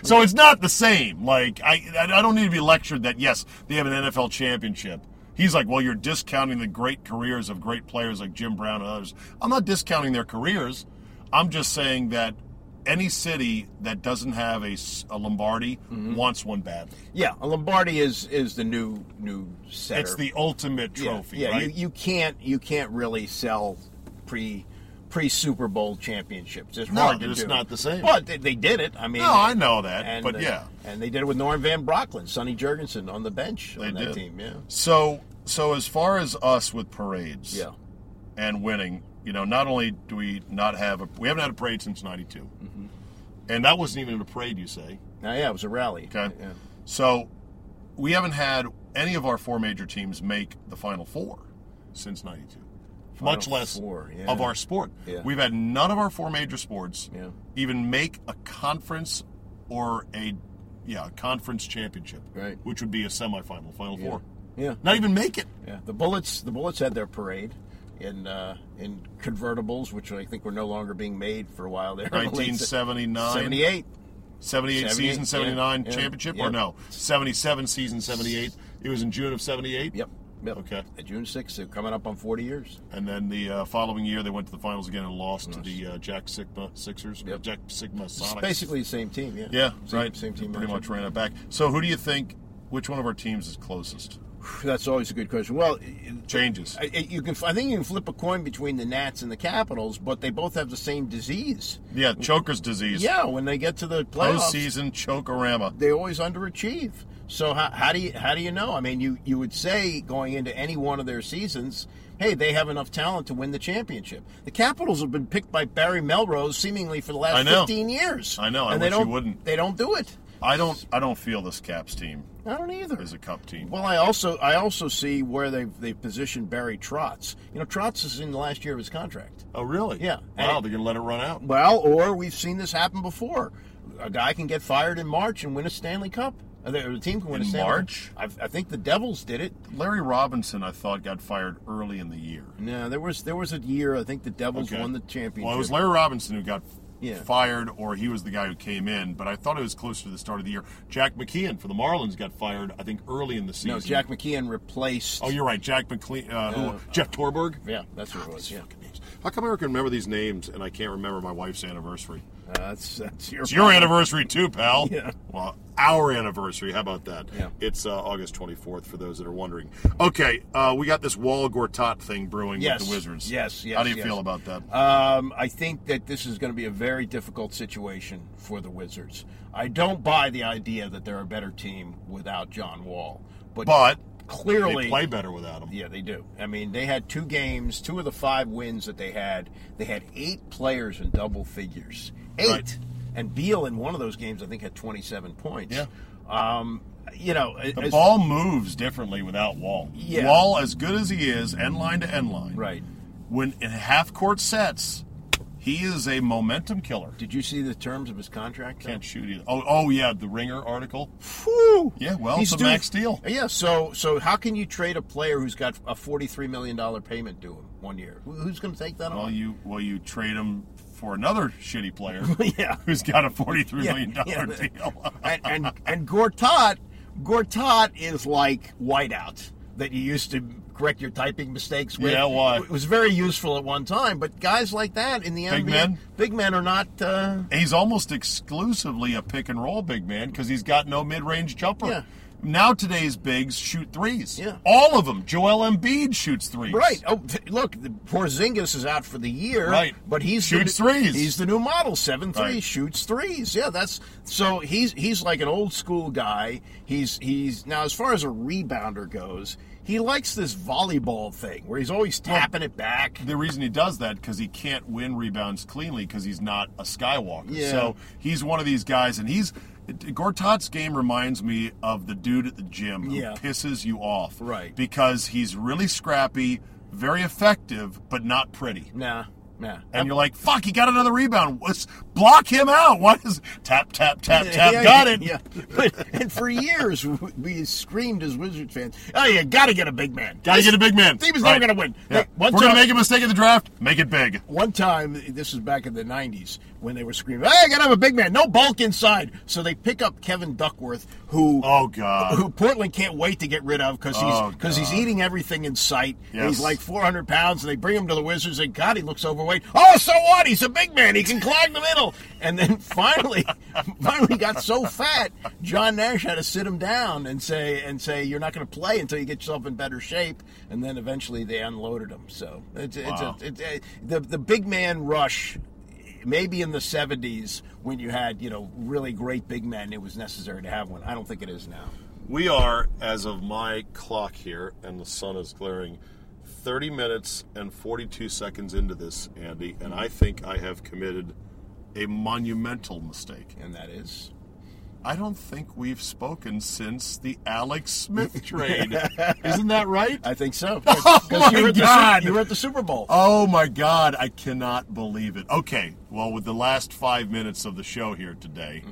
So it's not the same. Like I, I don't need to be lectured that yes, they have an NFL championship. He's like, well, you're discounting the great careers of great players like Jim Brown and others. I'm not discounting their careers. I'm just saying that any city that doesn't have a Lombardi mm-hmm. wants one badly. Yeah, a Lombardi is is the new new setter. It's the ultimate yeah, trophy, Yeah, right? you, you can't you can't really sell pre pre Super Bowl championships. It's No, hard to it's do. not the same. But they, they did it. I mean, No, I know that, and, but uh, yeah. and they did it with Norm Van Brocklin, Sonny Jurgensen on the bench They on that did. team. Yeah, So, so as far as us with parades, yeah. and winning, you know, not only do we not have a, we haven't had a parade since '92, Mm-hmm. and that wasn't even a parade, you say. Now, yeah, it was a rally. Okay. Yeah. So we haven't had any of our four major teams make the Final Four since '92. Much less Four, yeah. of our sport. Yeah. We've had none of our four major sports Yeah. even make a conference or a yeah a conference championship, Right. Which would be a semifinal, final four. Yeah. Not even make it. Yeah, the Bullets. The Bullets had their parade in uh, in convertibles, which I think were no longer being made for a while there. in 1979, 78. 78 78, season, 79 yeah, championship, or no, 77 season, 78. It was in June of 78. Yep. Yep. Okay. Uh, June 6th, they're coming up on 40 years. And then the uh, following year, they went to the finals again and lost to the uh, Jack Sikma Sixers. Yep. Jack Sikma It's basically the same team, yeah. Yeah, same, right. Same team. Pretty much ran it back. So, who do you think? Which one of our teams is closest? That's always a good question. Well, Changes. I, I- you can. I think you can flip a coin between the Nats and the Capitals, but they both have the same disease. Yeah, choker's disease. Yeah, when they get to the playoffs, Postseason chokorama. they always underachieve. So how, how do you how do you know? I mean, you you would say going into any one of their seasons, hey, they have enough talent to win the championship. The Capitals have been picked by Barry Melrose seemingly for the last 15 years. I know. I and they wish you don't, wouldn't. They don't do it. I don't. I don't feel this Caps team I don't either. is a cup team. Well, I also I also see where they've they've positioned Barry Trotz. You know, Trotz is in the last year of his contract. oh, really? Yeah. Wow, And- they're gonna let it run out. Well, or we've seen this happen before. A guy can get fired in March and win a Stanley Cup. Or the team can win In a Stanley March? I, I think the Devils did it. Larry Robinson, I thought, got fired early in the year. No, there was there was a year I think the Devils Okay. won the championship. Well, it was Larry Robinson who got Yeah. fired, or he was the guy who came in. But I thought it was closer to the start of the year. Jack McKeon for the Marlins got fired, I think, early in the season. No, Jack McKeon replaced. Oh, you're right, Jack McLean. Uh, who? Jeff Torborg. Yeah, that's who it was. Yeah. How come I can remember these names and I can't remember my wife's anniversary? That's that's your. It's your anniversary too, pal. Yeah. Well, our anniversary. How about that? Yeah. It's uh, August 24th for those that are wondering. Okay, uh, we got this Wall Gortat thing brewing Yes. with the Wizards. Yes, yes, How do you yes. feel about that? Um, I think that this is going to be a very difficult situation for the Wizards. I don't buy the idea that they're a better team without John Wall, but but clearly they play better without him. Yeah, they do. I mean, they had two games, two of the five wins that they had. They had eight players in double figures. Eight. Right. And Beal in one of those games, I think, had 27 points. Yeah. Um, you know, The as- ball moves differently without Wall. Yeah. Wall, as good as he is, end line to end line. Right. When in half court sets, he is a momentum killer. Did you see the terms of his contract? though? Can't shoot either. Oh, oh yeah, the Ringer article. Whew. Yeah, well, He's it's a due- max deal. Yeah, so so how can you trade a player who's got a forty-three million dollar payment due him one year? Who's going to take that Well, on? you well you trade him for another shitty player. Yeah. who's got a forty-three Yeah, million dollar yeah. deal. and and and Gortat, Gortat is like whiteout that you used to correct your typing mistakes with. Yeah, why? It was very useful at one time, but guys like that in the Big NBA, men? big men are not. Uh, He's almost exclusively a pick and roll big man because he's got no mid-range jumper. Yeah. Now today's bigs shoot threes. Yeah. all of them. Joel Embiid shoots threes. Right. Oh, look, the Porzingis is out for the year. Right. But he's Shoots the, threes. He's the new model. Seven threes, Right. shoots threes. Yeah, that's so he's he's like an old school guy. He's he's now as far as a rebounder goes, he likes this volleyball thing where he's always tapping it back. The reason he does that because he can't win rebounds cleanly because he's not a Skywalker. Yeah. So he's one of these guys, and he's Gortat's game reminds me of the dude at the gym who Yeah. pisses you off, Right. Because he's really scrappy, very effective, but not pretty. Nah, nah. And you're like, fuck, he got another rebound. Let's block him out. What is tap, tap, tap, tap? Yeah, got yeah, it. Yeah, but and for years we screamed as Wizards fans, "Oh, you got to get a big man. Got to get a big man. Team is Right. never going to win." Yeah. One We're going to make a mistake in the draft. Make it big. One time, this was back in the '90s when they were screaming, "Hey, I gotta have a big man, no bulk inside." So they pick up Kevin Duckworth, who Oh, God. who Portland can't wait to get rid of because he's Oh, because he's eating everything in sight. Yes. He's like 400 pounds, and they bring him to the Wizards, and God, he looks overweight. Oh, so what? He's a big man. He can clog the middle. And then finally, finally got so fat, John Nash had to sit him down and say and say, "You're not going to play until you get yourself in better shape." And then eventually they unloaded him. So it's, it's, a, it's a, the the big man rush. Maybe in the 70s when you had, you know, really great big men, it was necessary to have one. I don't think it is now. We are, as of my clock here, and the sun is glaring, 30 minutes and 42 seconds into this, Andy, and I think I have committed a monumental mistake. And that is I don't think we've spoken since the Alex Smith trade. Isn't that right? I think so. Oh, my you were, at the, God. You were at the Super Bowl. Oh my God, I cannot believe it. Okay, well, with the last five minutes of the show here today,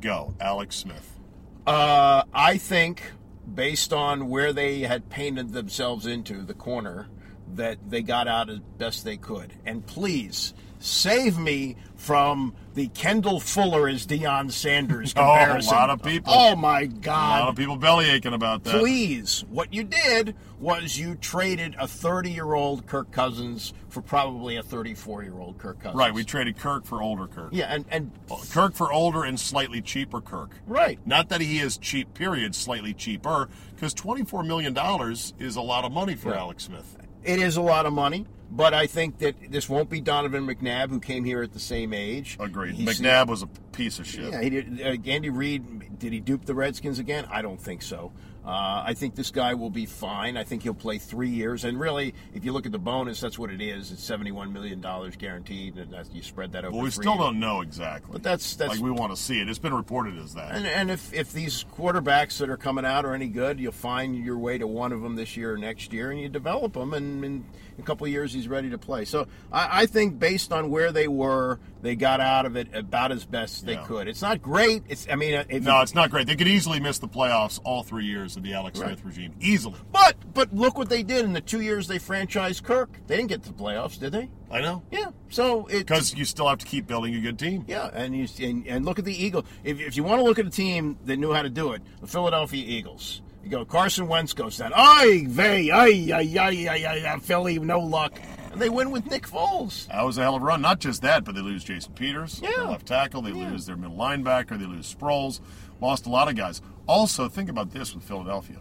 go, Alex Smith. Uh, I think, based on where they had painted themselves into the corner, that they got out as best they could. And please save me from the Kendall Fuller as Deion Sanders comparison. Oh, a lot of people. Oh my God! A lot of people belly aching about that. Please, what you did was you traded a 30 year old Kirk Cousins for probably a 34 year old Kirk Cousins. Right, we traded Kirk for older Kirk. yeah, and and uh, Kirk for older and slightly cheaper Kirk. right. Not that he is cheap, period, slightly cheaper, because $24 million is a lot of money for Right. Alex Smith. It is a lot of money, but I think that this won't be Donovan McNabb, who came here at the same age. Agreed. McNabb was a piece of shit. Yeah, he did. Uh, Andy Reid, did he dupe the Redskins again? I don't think so. Uh, I think this guy will be fine. I think he'll play three years. And really, if you look at the bonus, that's what it is. It's seventy-one million dollars guaranteed, and you spread that over. But we still years. don't know exactly. But that's- that's- like we want to see it. It's been reported as that. And, and if, if these quarterbacks that are coming out are any good, you'll find your way to one of them this year or next year, and you develop them, and in a couple of years he's ready to play. So I, I think based on where they were, they got out of it about as best they Yeah. could. It's not great. It's I mean, uh, if no, it's not great. They could easily miss the playoffs all three years of the Alex Right. Smith regime. Easily. but but look what they did in the two years they franchised Kirk. They didn't get to the playoffs, did they? I know. Yeah. So it Because you still have to keep building a good team. Yeah, and you and, and look at the Eagles. If, if you want to look at a team that knew how to do it, the Philadelphia Eagles. You go Carson Wentz goes down. Ay vey, ay ay ay ay ay, Philly, no luck, and they win with Nick Foles. That was a hell of a run. Not just that, but they lose Jason Peters, Yeah. their left tackle. They Yeah. lose their middle linebacker. They lose Sproles. Lost a lot of guys. Also, think about this with Philadelphia.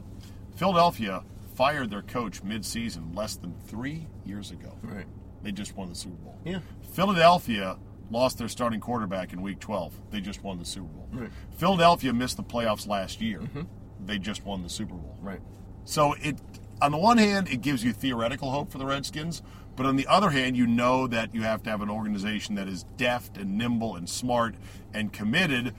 Philadelphia fired their coach mid-season less than three years ago. Right. They just won the Super Bowl. Yeah. Philadelphia lost their starting quarterback in Week 12. They just won the Super Bowl. Right. Philadelphia missed the playoffs last year. Mm-hmm. They just won the Super Bowl. Right. So it, on the one hand, it gives you theoretical hope for the Redskins, but on the other hand, you know that you have to have an organization that is deft and nimble and smart and committed,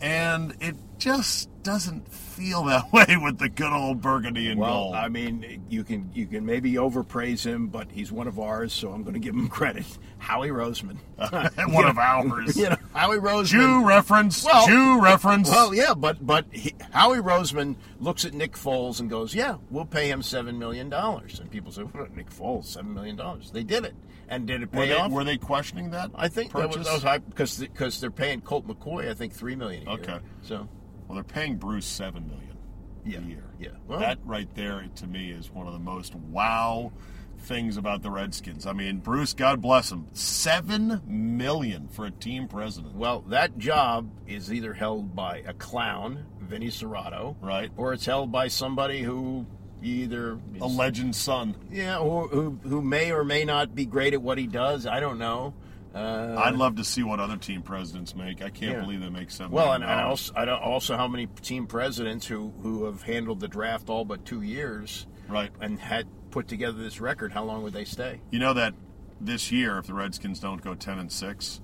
and it just doesn't feel that way with the good old burgundy and Well, gold. I mean, you can you can maybe overpraise him, but he's one of ours, so I'm going to give him credit. Howie Roseman, One of ours. You know, Howie Roseman. Jew reference. Well- Jew reference. Well, yeah, but but he, Howie Roseman looks at Nick Foles and goes, "Yeah, we'll pay him seven million dollars." And people say, what, "Nick Foles, seven million dollars?" They did it, and did it were, pay they, off? were they questioning that? I think purchase? that was because because they're paying Colt McCoy, I think three million a year. Okay. so Well, they're paying Bruce seven million Yeah, a year. yeah. Well- that right there to me is one of the most wow things about the Redskins. I mean, Bruce, God bless him, seven million for a team president. well, that job is either held by a clown, Vinny Cerrato, Right. or it's held by somebody who either is- A legend son. yeah, or who who may or may not be great at what he does. I don't know. Uh, I'd love to see what other team presidents make. I can't Yeah. believe they make seven. Well, and, and also, I don't, also how many team presidents who, who have handled the draft all but two years right. and had put together this record, how long would they stay? You know that this year, if the Redskins don't go ten and six,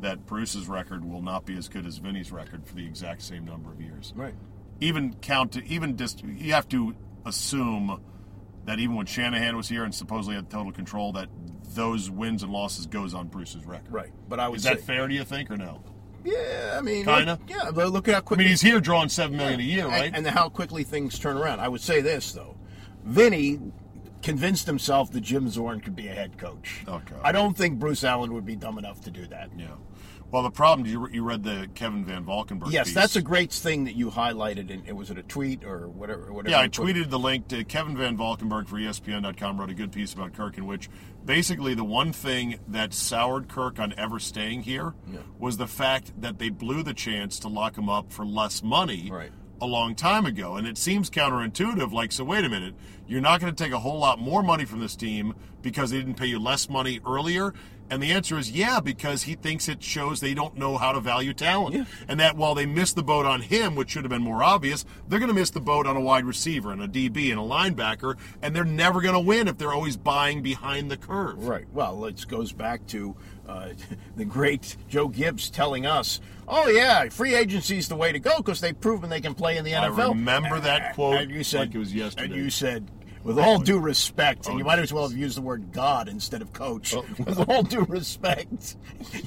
that Bruce's record will not be as good as Vinny's record for the exact same number of years. Right. even count to even just you have to assume that even when Shanahan was here and supposedly had total control, that those wins and losses goes on Bruce's record. Right. But I was Is that fair? Do you think or no? yeah, I mean, Kinda? yeah, but look at how quickly. I mean, he's here drawing seven million a year, and- right? And, how quickly things turn around. I would say this though, Vinny convinced himself that Jim Zorn could be a head coach. Oh, okay. I don't think Bruce Allen would be dumb enough to do that. yeah. Well, the problem you you read the Kevin Van Valkenburg. Yes, piece. that's a great thing that you highlighted. In, was it a tweet or whatever? whatever Yeah, I tweeted the link to Kevin Van Valkenburg for ESPN.com. Wrote a good piece about Kirk, in which basically the one thing that soured Kirk on ever staying here was the fact that they blew the chance to lock him up for less money Right. a long time ago. And it seems counterintuitive. Like, so wait a minute, you're not going to take a whole lot more money from this team because they didn't pay you less money earlier. And the answer is yeah, because he thinks it shows they don't know how to value talent. And that while they missed the boat on him, which should have been more obvious, they're going to miss the boat on a wide receiver and a DB and a linebacker, and they're never going to win if they're always buying behind the curve. Right. Well, it goes back to uh, the great Joe Gibbs telling us, "Oh yeah, free agency is the way to go because they've proven they can play in the NFL." I NFL." remember that quote and you said, like it was yesterday. And you said, with all due respect, and you might as well have used the word God instead of coach. Oh. with all due respect,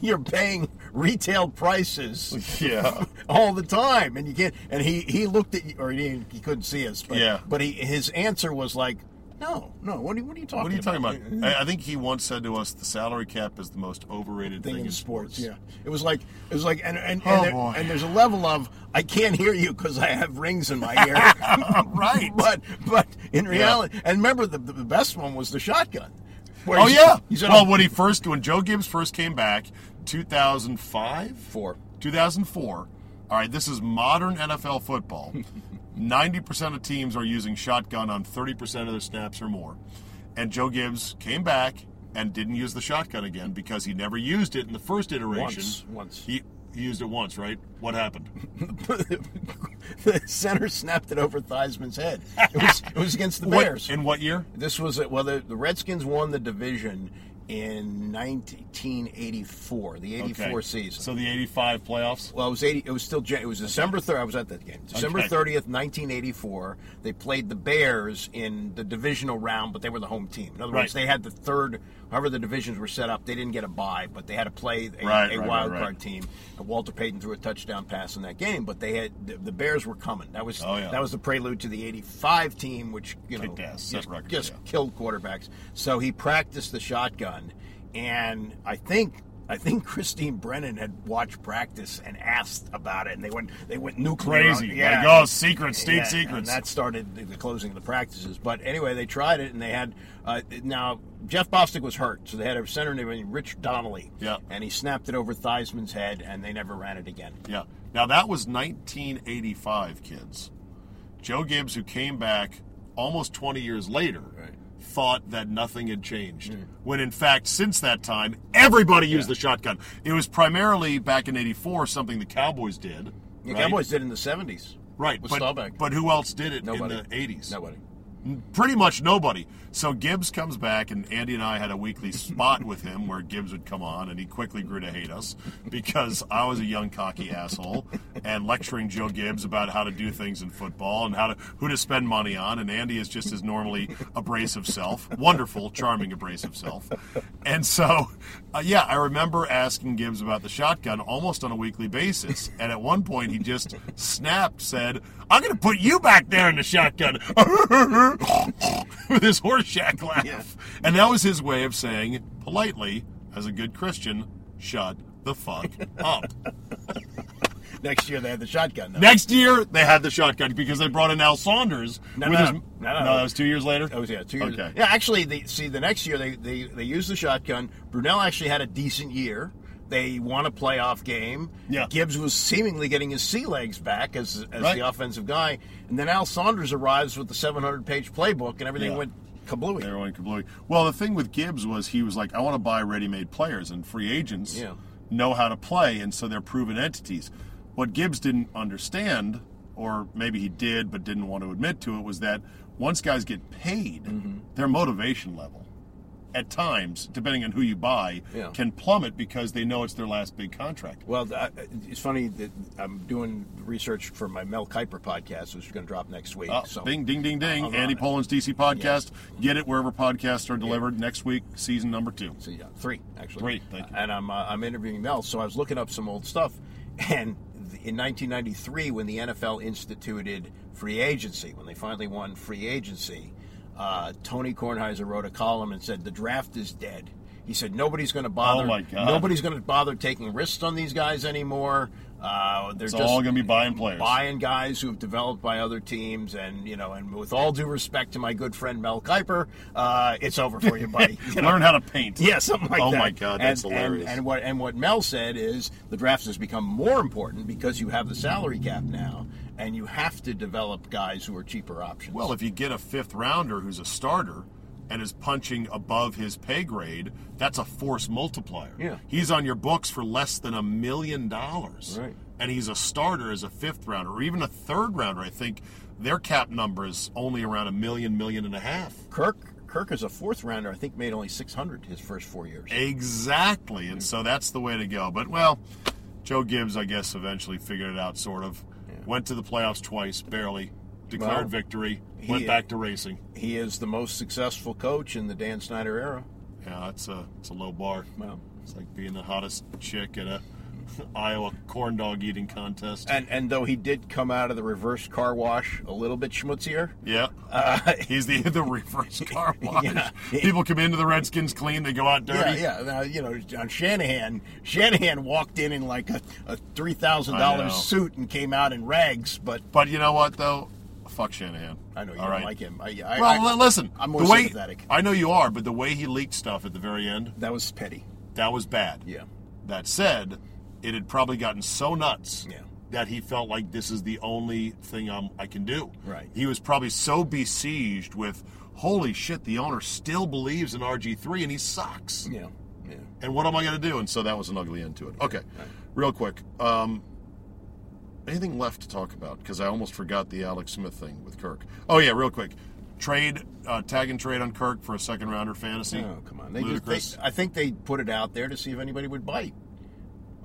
you're paying retail prices. Yeah. all the time, and you can't. And he he looked at you, or he didn't, he couldn't see us. But, Yeah. But he his answer was like, "No, no. What are you, what are you talking? What are you talking about? I I think he once said to us, "The salary cap is the most overrated thing thing, in sports. Yeah, it was like it was like, and and Oh, and, there- and there's a level of I can't hear you because I have rings in my ear. Right. but but in reality, and remember the, the best one was the shotgun. Oh yeah. he said, well, "Oh, when he first, when Joe Gibbs first came back, 2005, four. 2004. All right, this is modern NFL football. 90% of teams are using shotgun on 30% of their snaps or more. And Joe Gibbs came back and didn't use the shotgun again because he never used it in the first iteration. Once, once. He, he used it once, right? What happened? the center snapped it over Theismann's head. It was it was against the What- Bears. in what year? This was well, the, the Redskins won the division in 1984, the 84 Okay. season. So the 85 playoffs? Well, it was eighty. It was still. It was December third. I was at that game. December Okay. thirtieth, nineteen eighty-four. They played the Bears in the divisional round, but they were the home team. In other Right. words, they had the third. However, the divisions were set up, they didn't get a bye, but they had to play a, Right, a right, wild right, card team. And Walter Payton threw a touchdown pass in that game, but they had the, the Bears were coming. That was Oh, yeah. that was the prelude to the '85 team, which you know ass, just, records, just yeah. killed quarterbacks. So he practiced the shotgun, and I think I think Christine Brennan had watched practice and asked about it, and they went they went nuclear. Crazy. on- yeah, Like, oh, secrets, state Yeah, secrets. And that started the, the closing of the practices. But anyway, they tried it, and they had uh, now Jeff Bostic was hurt, so they had a center named Rich Donnelly. Yeah. and he snapped it over Theismann's head, and they never ran it again. Yeah. Now that was 1985, kids. Joe Gibbs, who came back almost 20 years later, Right. Thought that nothing had changed. Hmm. When in fact, since that time, everybody used the shotgun. It was primarily back in '84 something the Cowboys did. The right? Cowboys did in the seventies. right? with But, Staubach. but who else did it Nobody. in the '80s? Nobody. Pretty much nobody. So Gibbs comes back, and Andy and I had a weekly spot with him where Gibbs would come on, and he quickly grew to hate us because I was a young cocky asshole and lecturing Joe Gibbs about how to do things in football and how to who to spend money on. And Andy is just his normally abrasive self, wonderful, charming, abrasive self. And so, uh, yeah, I remember asking Gibbs about the shotgun almost on a weekly basis. And at one point, he just snapped, said, "I'm going to put you back there in the shotgun." with his Horshack laugh. And that was his way of saying, politely, as a good Christian, shut the fuck up. Next year they had the shotgun. Though. Next year, they had the shotgun because they brought in Al Saunders. No, no, his, no, no, no. that was two years later? That was yeah, two years. Okay. Yeah, actually, they see the next year they, they they used the shotgun. Brunell actually had a decent year. They won a playoff game. Yeah. Gibbs was seemingly getting his sea legs back as as Right. the offensive guy, and then Al Saunders arrives with the 700 page playbook, and everything Yeah. went kablooey. Everyone kablooey. Well, the thing with Gibbs was he was like, I want to buy ready-made players, and free agents Yeah. know how to play, and so they're proven entities. What Gibbs didn't understand, or maybe he did but didn't want to admit to it, was that once guys get paid, Mm-hmm. their motivation level, at times, depending on who you buy, Yeah. can plummet because they know it's their last big contract. Well, it's funny that I'm doing research for my Mel Kiper podcast, which is going to drop next week. Uh, so Bing, ding, ding, ding. Andy. Pollin's DC podcast. Get it wherever podcasts are delivered. Next week, season number two. So yeah, three actually. Three, thank you. And I'm uh, I'm interviewing Mel, so I was looking up some old stuff, and in 1993, when the NFL instituted free agency, when they finally won free agency, uh, Tony Kornheiser wrote a column and said the draft is dead. He said nobody's going to bother. Oh, my God. Nobody's going to bother taking risks on these guys anymore. Uh, they're It's just all going to be buying players. buying guys who have developed by other teams, and you know, and with all due respect to my good friend Mel Kiper, uh, it's over for you, buddy. You know? Learn how to paint. Yeah, something like Oh, that. my God, that's and, hilarious. And, and what and what Mel said is the draft has become more important because you have the salary cap now, and you have to develop guys who are cheaper options. Well, if you get a fifth rounder who's a starter, and is punching above his pay grade, that's a force multiplier. Yeah. He's on your books for less than a million dollars. Right. And he's a starter as a fifth rounder or even a third rounder. I think their cap number is only around a million, million and a half. Kirk Kirk is a fourth rounder. I think made only 600 his first four years. Exactly. And so that's the way to go. But, well, Joe Gibbs, I guess, eventually figured it out, sort of. Went to the playoffs twice, barely. Declared Well, victory. he- Went back to racing. He is the most successful coach in the Dan Snyder era. Yeah, that's a, it's a low bar. Well, It's like being the hottest chick at a Iowa corn dog eating contest. and and though he did come out of the reverse car wash a little bit schmutzier, yeah. uh, He's the the reverse car wash. Yeah. People come into the Redskins clean, they go out dirty. yeah, yeah. Now, you know, John Shanahan. Shanahan walked in in like a, a three thousand dollars suit and came out in rags. But But you know what, though? Fuck Shanahan. I know you All don't right? like him. I, I, Well, I- listen. I'm more the way, sympathetic. I know you are, but the way he leaked stuff at the very end, that was petty. that was bad. Yeah. That said, it had probably gotten so nuts Yeah. that he felt like this is the only thing I'm, I can do. Right. He was probably so besieged with, holy shit, the owner still believes in RG3 and he sucks. Yeah. Yeah. And what am I going to do? And so that was an ugly end to it. Okay, real quick. Um, anything left to talk about? Because I almost forgot the Alex Smith thing with Kirk. Oh yeah, real quick. Trade, uh, tag and trade on Kirk for a second rounder fantasy. Oh come on! They just, Ludicrous. they, I think they put it out there to see if anybody would bite.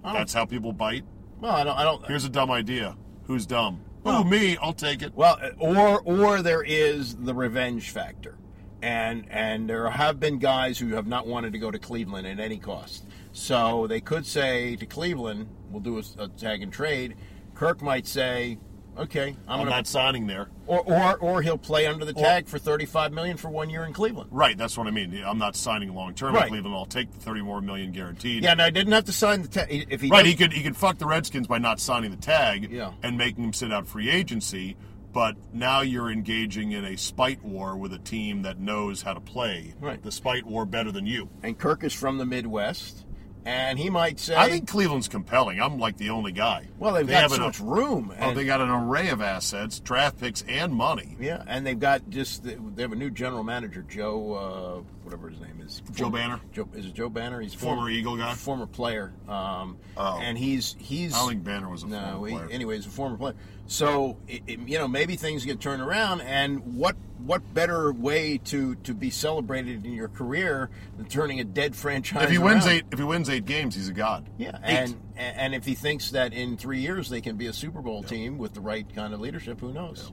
Don't- That's how people bite. well, I don't. I don't. Here's a dumb idea. Who's dumb? Well- oh, me. I'll take it. Well, or or there is the revenge factor, and and there have been guys who have not wanted to go to Cleveland at any cost. So they could say to Cleveland, "We'll do a, a tag and trade." Kirk might say, "Okay, I'm, I'm gonna," not signing there. or, or or he'll play under the tag for 35 million for one year in Cleveland. Right, that's what I mean. I'm not signing long term in Right. Cleveland. I'll take the 30 more million guaranteed. Yeah, and I didn't have to sign the tag if he Right, he could he could fuck the Redskins by not signing the tag Yeah. and making them sit out free agency. But now you're engaging in a spite war with a team that knows how to play Right. the spite war better than you. and Kirk is from the Midwest, and he might say, I think Cleveland's compelling. I'm like the only guy. "Well, they've They got so much room." Oh, they got an array of assets, draft picks, and money. Yeah, and they've got just they have a new general manager, Joe, uh, whatever his name is. Joe Banner? Joe is it Joe Banner? He's a Former Eagle guy? former player. Um, Oh. and he's he's. I don't think Banner was a no, former he, anyway, he's a former player. So it, it- you know maybe things get turned around, and what what better way to to be celebrated in your career than turning a dead franchise? If he wins around? eight, if he wins eight games, he's a god. Yeah, Eight. and and if he thinks that in three years they can be a Super Bowl team with the right kind of leadership, who knows?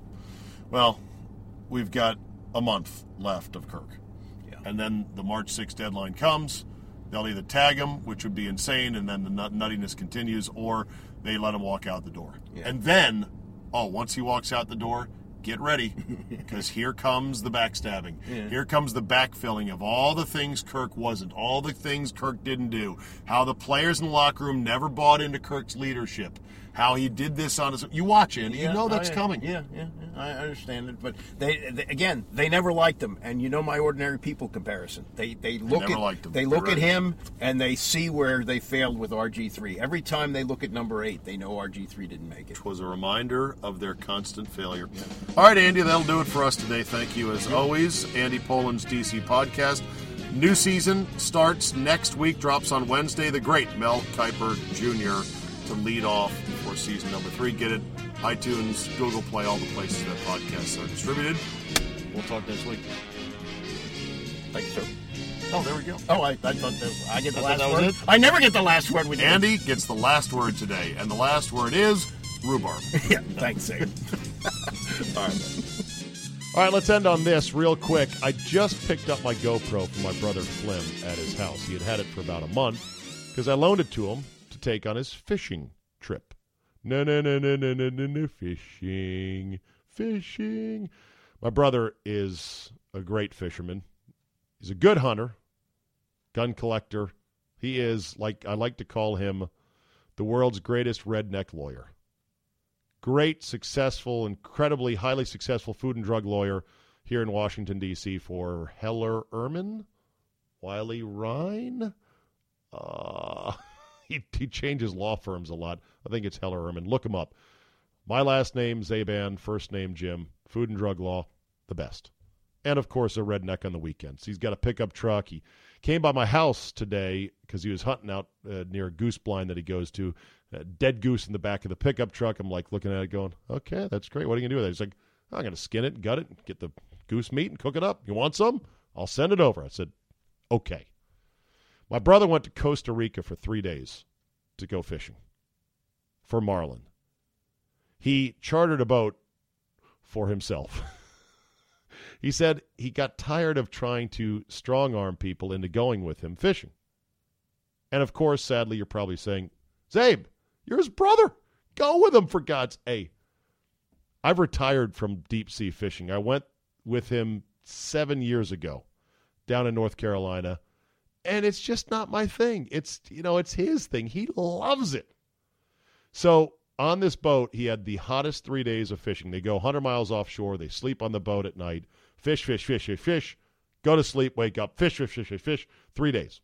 Well, we've got a month left of Kirk. Yeah. And then the March 6th deadline comes. They'll either tag him, which would be insane, and then the nut- nuttiness continues, or they let him walk out the door. Yeah. And then, oh, once he walks out the door, get ready, because here comes the backstabbing. Here comes the backfilling of all the things Kirk wasn't, all the things Kirk didn't do, how the players in the locker room never bought into Kirk's leadership, how he did this on his. You watch it, you know oh, that's yeah. coming. Yeah, yeah, yeah, I understand it, but they, they again, they never liked him, and you know my ordinary people comparison. They they look never at liked him. they look right. at him and they see where they failed with RG three. Every time they look at number eight, they know RG three didn't make it. It was a reminder of their constant failure. All right, Andy, that'll do it for us today. Thank you as always. Andy Pollin's DC podcast. New season starts next week, drops on Wednesday. The great Mel Kiper Jr. to lead off for season number three. Get it? iTunes, Google Play, all the places that podcasts are distributed. We'll talk next week. Thank you, sir. Oh, there we go. Oh, I, I thought that I get the I last word. it? I never get the last word with you. Andy gets the last word today, and the last word is rhubarb. Yeah, thanks, Zane. All right, let's end on this real quick. I just picked up my GoPro from my brother Flim at his house. He had had it for about a month because I loaned it to him take on his fishing trip. No, no, no, no, no, no, no, no, fishing, fishing. My brother is a great fisherman. He's a good hunter, gun collector. He is like I like to call him the world's greatest redneck lawyer great, successful, incredibly highly successful food and drug lawyer here in Washington, D.C. for Heller Ehrman, Wiley Rein. Uh, he, he changes law firms a lot. I think it's Heller Ehrman. Look him up. My last name, Czaban, first name, Jim. Food and drug law, the best. and of course a redneck on the weekends. He's got a pickup truck. He came by my house today because he was hunting out uh, near a goose blind that he goes to. Dead goose in the back of the pickup truck. I'm like looking at it, going, "Okay, that's great. What are you gonna do with it?" He's like, "I'm gonna skin it, gut it, get the goose meat, and cook it up. You want some? I'll send it over." I said, "Okay." My brother went to Costa Rica for three days to go fishing for marlin. He chartered a boat for himself. he said he got tired of trying to strong arm people into going with him fishing. And of course, sadly, you're probably saying, Czabe, you're his brother. Go with him for God's Hey, I've retired from deep sea fishing. I went with him seven years ago down in North Carolina, and it's just not my thing. It's you know, it's his thing. He loves it. So on this boat, he had the hottest three days of fishing. They go 100 miles offshore. They sleep on the boat at night. Fish, fish, fish, fish, fish. Go to sleep, wake up, fish, fish, fish, fish, fish. Three days.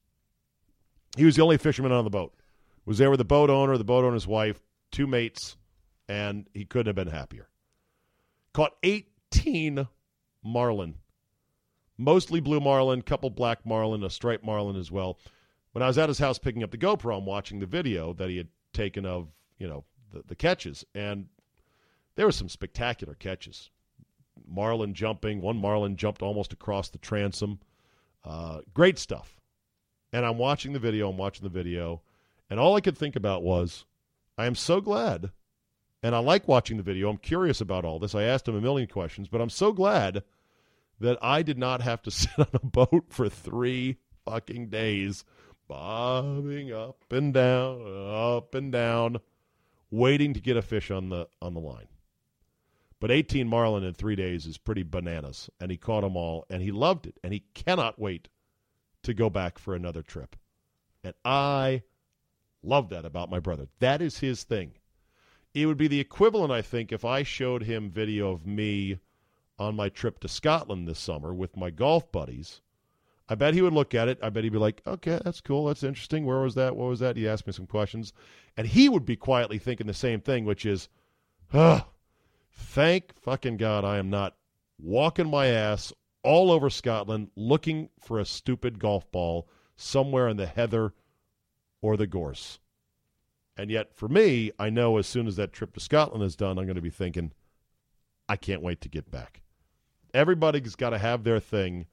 He was the only fisherman on the boat was there with the boat owner, the boat owner's wife, two mates, and he couldn't have been happier. Caught 18 marlin, mostly blue marlin, couple black marlin, a striped marlin as well. When I was at his house picking up the GoPro, I'm watching the video that he had taken of, you know, the, the catches, and there were some spectacular catches. Marlin jumping, one marlin jumped almost across the transom. Uh, great stuff. And I'm watching the video, I'm watching the video, and all I could think about was, I am so glad, and I like watching the video. I'm curious about all this. I asked him a million questions, but I'm so glad that I did not have to sit on a boat for three fucking days, bobbing up and down, up and down, waiting to get a fish on the on the line. But 18 marlin in three days is pretty bananas, and he caught them all, and he loved it, and he cannot wait to go back for another trip. And I Love that about my brother. That is his thing. It would be the equivalent, I think, if I showed him video of me on my trip to Scotland this summer with my golf buddies. I bet he would look at it. I bet he'd be like, okay, that's cool. That's interesting. Where was that? What was that? He asked me some questions. And he would be quietly thinking the same thing, which is, oh, thank fucking God I am not walking my ass all over Scotland looking for a stupid golf ball somewhere in the heather or the gorse. And yet, for me, I know as soon as that trip to Scotland is done, I'm going to be thinking, I can't wait to get back. Everybody's got to have their thing.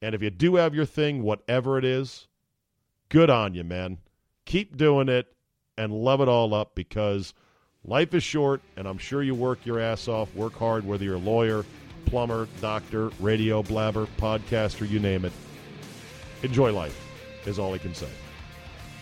And if you do have your thing, whatever it is, good on you, man. Keep doing it and love it all up because life is short, and I'm sure you work your ass off, work hard, whether you're a lawyer, plumber, doctor, radio blabber, podcaster, you name it. Enjoy life, is all I can say.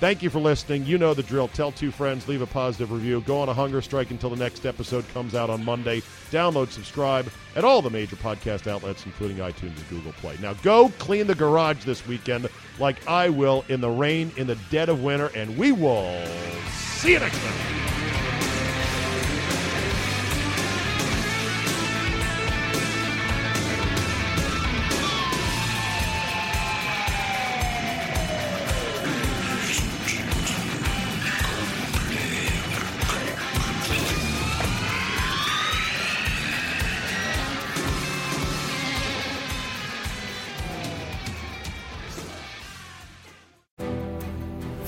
Thank you for listening. You know the drill. Tell two friends, leave a positive review, go on a hunger strike until the next episode comes out on Monday. Download, subscribe at all the major podcast outlets, including iTunes and Google Play. Now go clean the garage this weekend like I will in the rain in the dead of winter, and we will see you next time.